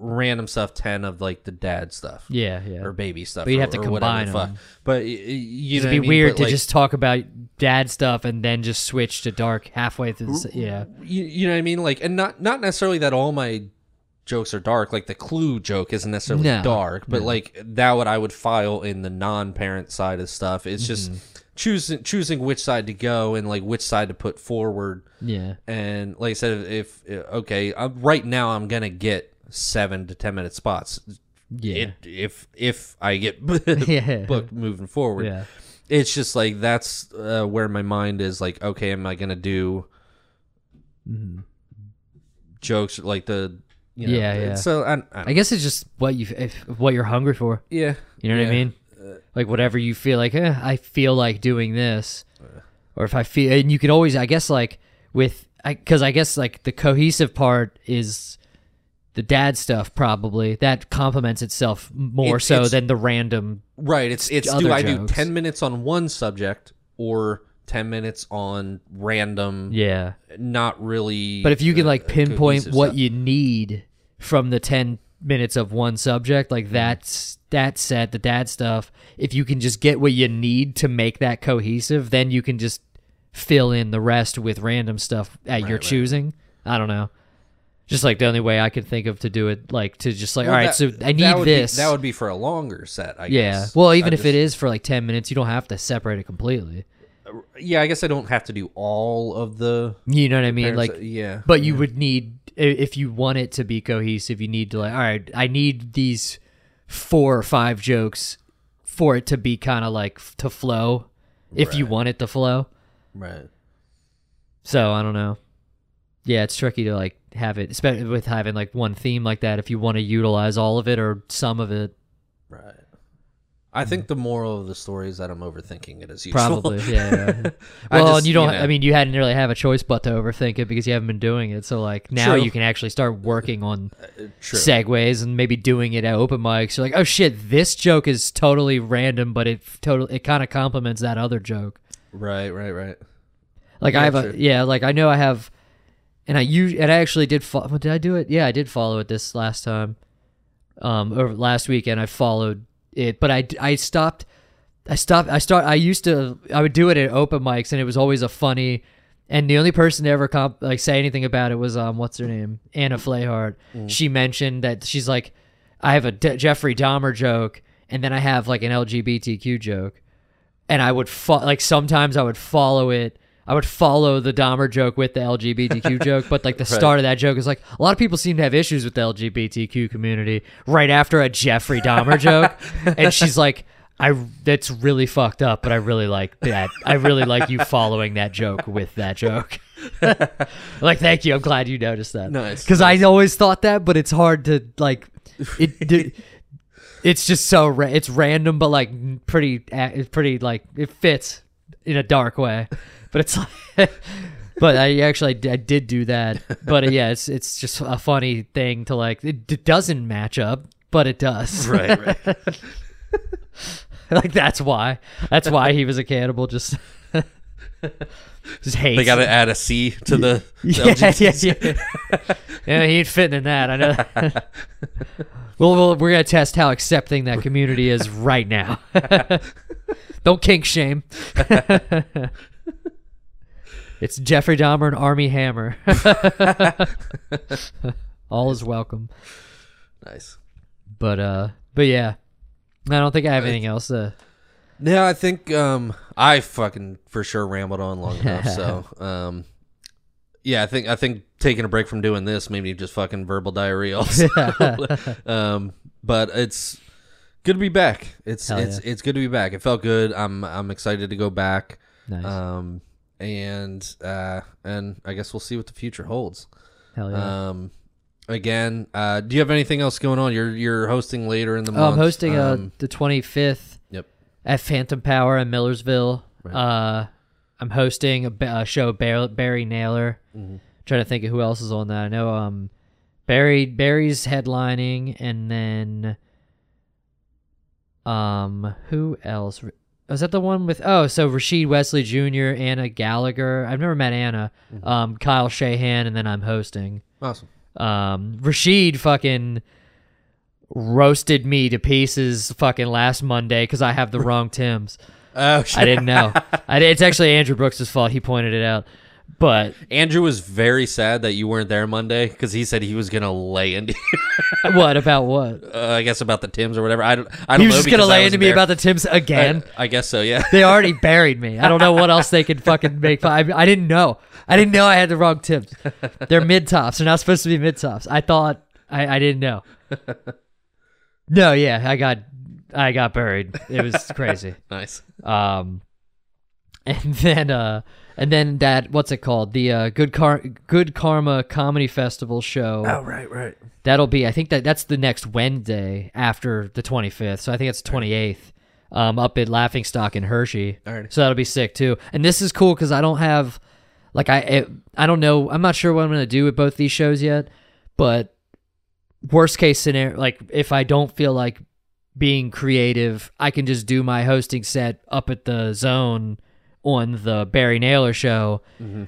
random stuff, ten of like the dad stuff. yeah, yeah. Or baby stuff, But you'd or- have to combine fuck. them. But you know, It'd be I mean? weird But, to like, just talk about dad stuff and then just switch to dark halfway through. The, yeah, you, you know what I mean? Like, and not not necessarily that all my jokes are dark. Like the clue joke isn't necessarily No, dark, but like that what I would file in the non-parent side of stuff. It's just Mm-hmm. choosing choosing which side to go and like which side to put forward. yeah, And like I said, if okay, i right now I'm gonna get seven to ten minute spots. yeah, It, if if I get Yeah. booked moving forward, yeah. it's just like that's uh, where my mind is like okay am i gonna do jokes like the you know, Mm-hmm. Yeah, yeah. so I, I, I guess it's just what you if, what you're hungry for. yeah You know what I yeah. mean? Like whatever you feel like, eh, I feel like doing this, or if I feel, and you can always, I guess, like with, because I, guess like the cohesive part is the dad stuff probably that complements itself more so it's- than the random. right it's it's Other do i do jokes. 10 minutes on one subject or 10 minutes on random Yeah, not really but if you can uh, like pinpoint cohesive what stuff. you need from the ten minutes of one subject, like that's that set, the dad stuff. If you can just get what you need to make that cohesive, then you can just fill in the rest with random stuff at your choosing. I don't know. Just like the only way I could think of to do it, like to just like, Well, all right, that- so I that need be- this. that would be for a longer set i yeah. guess Well, even I if it just- is for like ten minutes, you don't have to separate it completely. yeah i guess i don't have to do all of the You know what I mean? Like, uh, yeah but you would need if you want it to be cohesive, you need to like, all right, I need these four or five jokes for it to be kind of like to flow. If you want it to flow, Right. so I don't know. Yeah, it's tricky to like have it, especially with having like one theme like that. If you want to utilize all of it or some of it, Right. I think the moral of the story is that I'm overthinking it as usual. probably. Yeah. yeah. Well, just, and you don't. know, I mean, you hadn't really have a choice but to overthink it because you haven't been doing it. So like now True. you can actually start working on uh, true. segues and maybe doing it at open mics. You're like, oh shit, this joke is totally random, but it totally it kind of complements that other joke. Right, right, right. Like Yeah, I have a yeah, like I know I have, and I use and I actually did. Fo- did I do it? Yeah, I did follow it this last time. Um, over last weekend I followed it, but I I stopped. I stopped. I start. I used to. I would do it at open mics, and it was always a funny. And the only person to ever comp, like say anything about it was um, what's her name, Anna Flayhart. She mentioned that she's like, I have a Jeffrey Dahmer joke, and then I have like an LGBTQ joke, and I would fo- like sometimes I would follow it. I would follow the Dahmer joke with the LGBTQ joke, but like the start of that joke is like a lot of people seem to have issues with the LGBTQ community right after a Jeffrey Dahmer joke, and she's like, I that's really fucked up, but I really like that. I really like you following that joke with that joke. like, thank you. I'm glad you noticed that. Nice, Because I always thought that, but it's hard to like it. d- it's just so ra- it's random, but like pretty. It's pretty like it fits in a dark way, but it's like. But I actually I did do that. But uh, yeah, it's it's just a funny thing to like. It, it doesn't match up, but it does. Right, right. like that's why. That's why he was a cannibal. Just. Just hates. They got to add a C to the, the yeah, yeah, yeah. yeah, he ain't fitting in that. I know. well, well, we're gonna test how accepting that community is right now. Don't kink shame. It's Jeffrey Dahmer and Armie Hammer. All is welcome. Nice. But uh, but yeah, I don't think I have anything else. Uh, Yeah, I think um I fucking for sure rambled on long enough. So um yeah, I think I think taking a break from doing this made me just fucking verbal diarrhea. Also. um, but it's good to be back. It's Hell it's it's good to be back. It felt good. I'm I'm excited to go back. nice. Um and uh and I guess we'll see what the future holds. Hell yeah. Um again, uh do you have anything else going on? You're you're hosting later in the Oh, month. I'm hosting uh, Um, the 25th Yep. at Phantom Power in Millersville. Right. Uh, I'm hosting a, a show Bar- Barry Naylor. Mhm. Trying to think of who else is on that. I know um Barry Barry's headlining, and then um who else? Was that the one with oh so Rashid Wesley Jr. Anna Gallagher? I've never met Anna. Mm-hmm. Um, Kyle Shahan, and then I'm hosting Awesome. um Rashid fucking roasted me to pieces fucking last Monday because I have the wrong Tims. Oh shit. I didn't know. I, it's actually Andrew Brooks' fault. He pointed it out. But Andrew was very sad that you weren't there Monday because he said he was gonna lay into you. what about what? uh, I guess about the Tims or whatever. I don't. I don't He know. just gonna lay into me there. about the Tims again. I, I guess so. Yeah. they already buried me. I don't know what else they could fucking make. I, I didn't know. I didn't know I had the wrong Tims. They're mid tops. They're not supposed to be mid tops. I thought I, I didn't know. No, yeah, I got I got buried. It was crazy. nice. Um, and then uh, and then that what's it called? The uh, good car good karma comedy festival show. Oh right, right. That'll be I think that that's the next Wednesday after the 25th. So I think it's 28th. Um, up at Laughing Stock in Hershey. Alrighty. So that'll be sick too. And this is cool because I don't have, like I it, I don't know. I'm not sure what I'm gonna do with both these shows yet. But worst case scenario, like if I don't feel like being creative, I can just do my hosting set up at the Zone on the Barry Naylor show.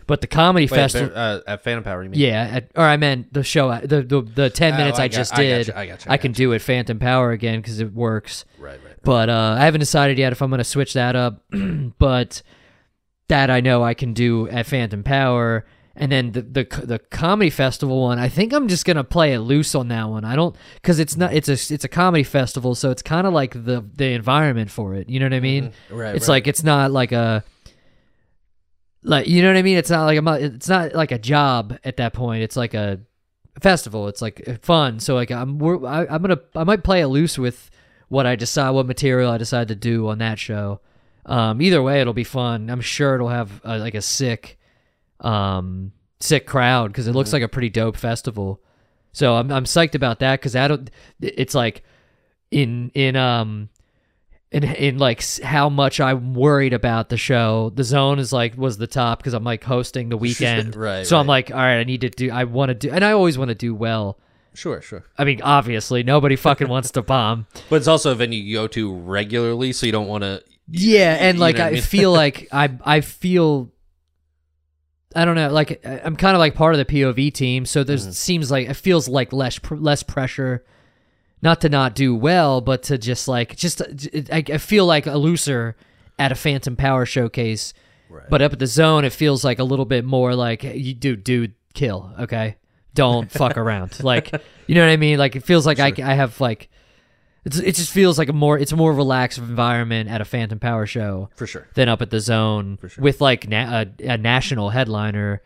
But the comedy Wait, festival. uh, at Phantom Power, you mean? Yeah, at, or I meant the show, the the, the ten Oh, minutes I I, got- just I got did. you, I got you, I can do it Phantom Power again because it works. Right, right. But uh, I haven't decided yet if I'm going to switch that up. but that I know I can do at Phantom Power, and then the the the comedy festival one. I think I'm just gonna play it loose on that one. I don't because it's not it's a it's a comedy festival, so it's kind of like the the environment for it. You know what I mean? Right. it's right. like it's not like a like you know what I mean. It's not like a it's not like a job at that point. It's like a festival. It's like fun. So like I'm we're, I, I'm gonna I might play it loose with what I decide what material I decide to do on that show. Um, either way, it'll be fun. I'm sure it'll have uh like a sick, um, sick crowd because it looks like a pretty dope festival. So I'm I'm psyched about that because I don't. It's like in in um in in like how much I'm worried about the show. The zone is like was the top because I'm like hosting the weekend, Right, So I'm like, all right, I need to do. I want to do, and I always want to do well. Sure, sure. I mean, obviously, nobody fucking wants to bomb. But it's also a venue you go to regularly, so you don't want to. Yeah, and like I I mean? feel like I I feel I don't know, like I'm kind of like part of the POV team, so there Mm-hmm. seems like it feels like less less pressure not to not do well, but to just like just I, I feel like a looser at a Phantom Power showcase. But up at the zone, it feels like a little bit more like you do, dude, kill, okay? Don't fuck around. Like, you know what I mean? Like, it feels like I, I have like, it's, it just feels like a more, it's a more relaxed environment at a Phantom Power show For sure. than up at the zone sure. with like na- a, a national headliner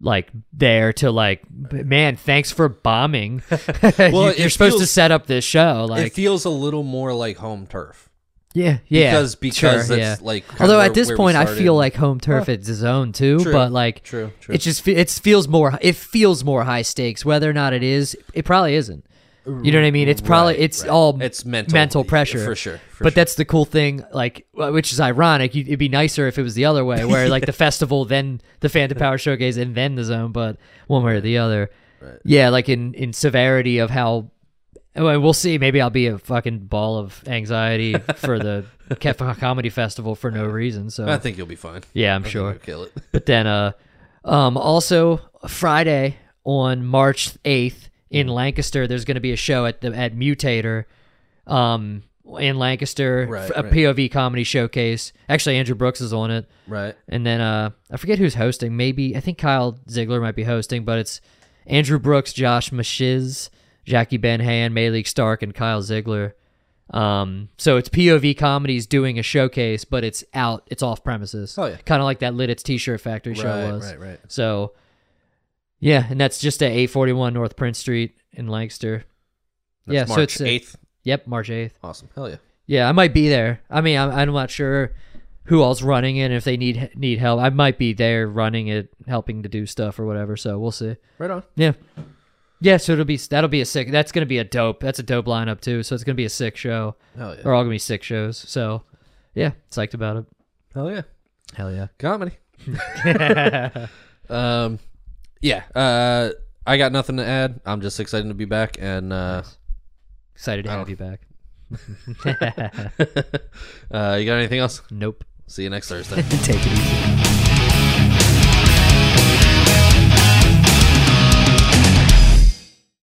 like there to like man thanks for bombing Well, you, are it supposed to set up this show Like it feels a little more like home turf. yeah yeah Because because sure, that's yeah. like. although where- at this point i feel like home turf is the zone too True, but like True. True. it just it feels more it feels more high stakes whether or not it is it probably isn't you know what i mean it's probably Right, it's right. all It's mental- pressure for sure, for but sure. that's the cool thing like wh- which is ironic You- it'd be nicer if it was the other way where like the festival then the phantom power showcase and then the zone but one way or the other Right. yeah like in in severity of how well, we'll see maybe i'll be a fucking ball of anxiety for the Ke- comedy festival for no reason so I think you'll be fine. yeah i'm sure you'll kill it. but then, uh, um, also Friday on March eighth in Mm. Lancaster, there's going to be a show at the at Mutator, um, in Lancaster, Right, a right. POV comedy showcase. Actually, Andrew Brooks is on it, Right. and then uh, I forget who's hosting. Maybe I think Kyle Ziegler might be hosting, but it's Andrew Brooks, Josh Mashiz, Jackie Ben Han, Malik Stark, and Kyle Ziegler. Um, so it's POV comedies doing a showcase, but it's out, it's off premises. Oh, yeah. kind of like that Lititz T-shirt factory show Right, was. right, right. So, yeah, and that's just at 841 North Prince Street in Lancaster. That's yeah, March so it's uh, eighth. Yep, March 8th. Awesome. Hell yeah. Yeah, I might be there. I mean, I'm, I'm not sure who else running it. and If they need need help, I might be there running it, helping to do stuff or whatever. So we'll see. Right on. Yeah, yeah. So it'll be that'll be a sick. That's gonna be a dope. That's a dope lineup too. So it's gonna be a sick show. Hell yeah. They're all gonna be sick shows. So yeah, psyched about it. Hell yeah. Hell yeah. Comedy. um, yeah. Uh, I got nothing to add. I'm just excited to be back, and uh, Excited to I have you back. uh, you got anything else? Nope. See you next Thursday. Take it easy.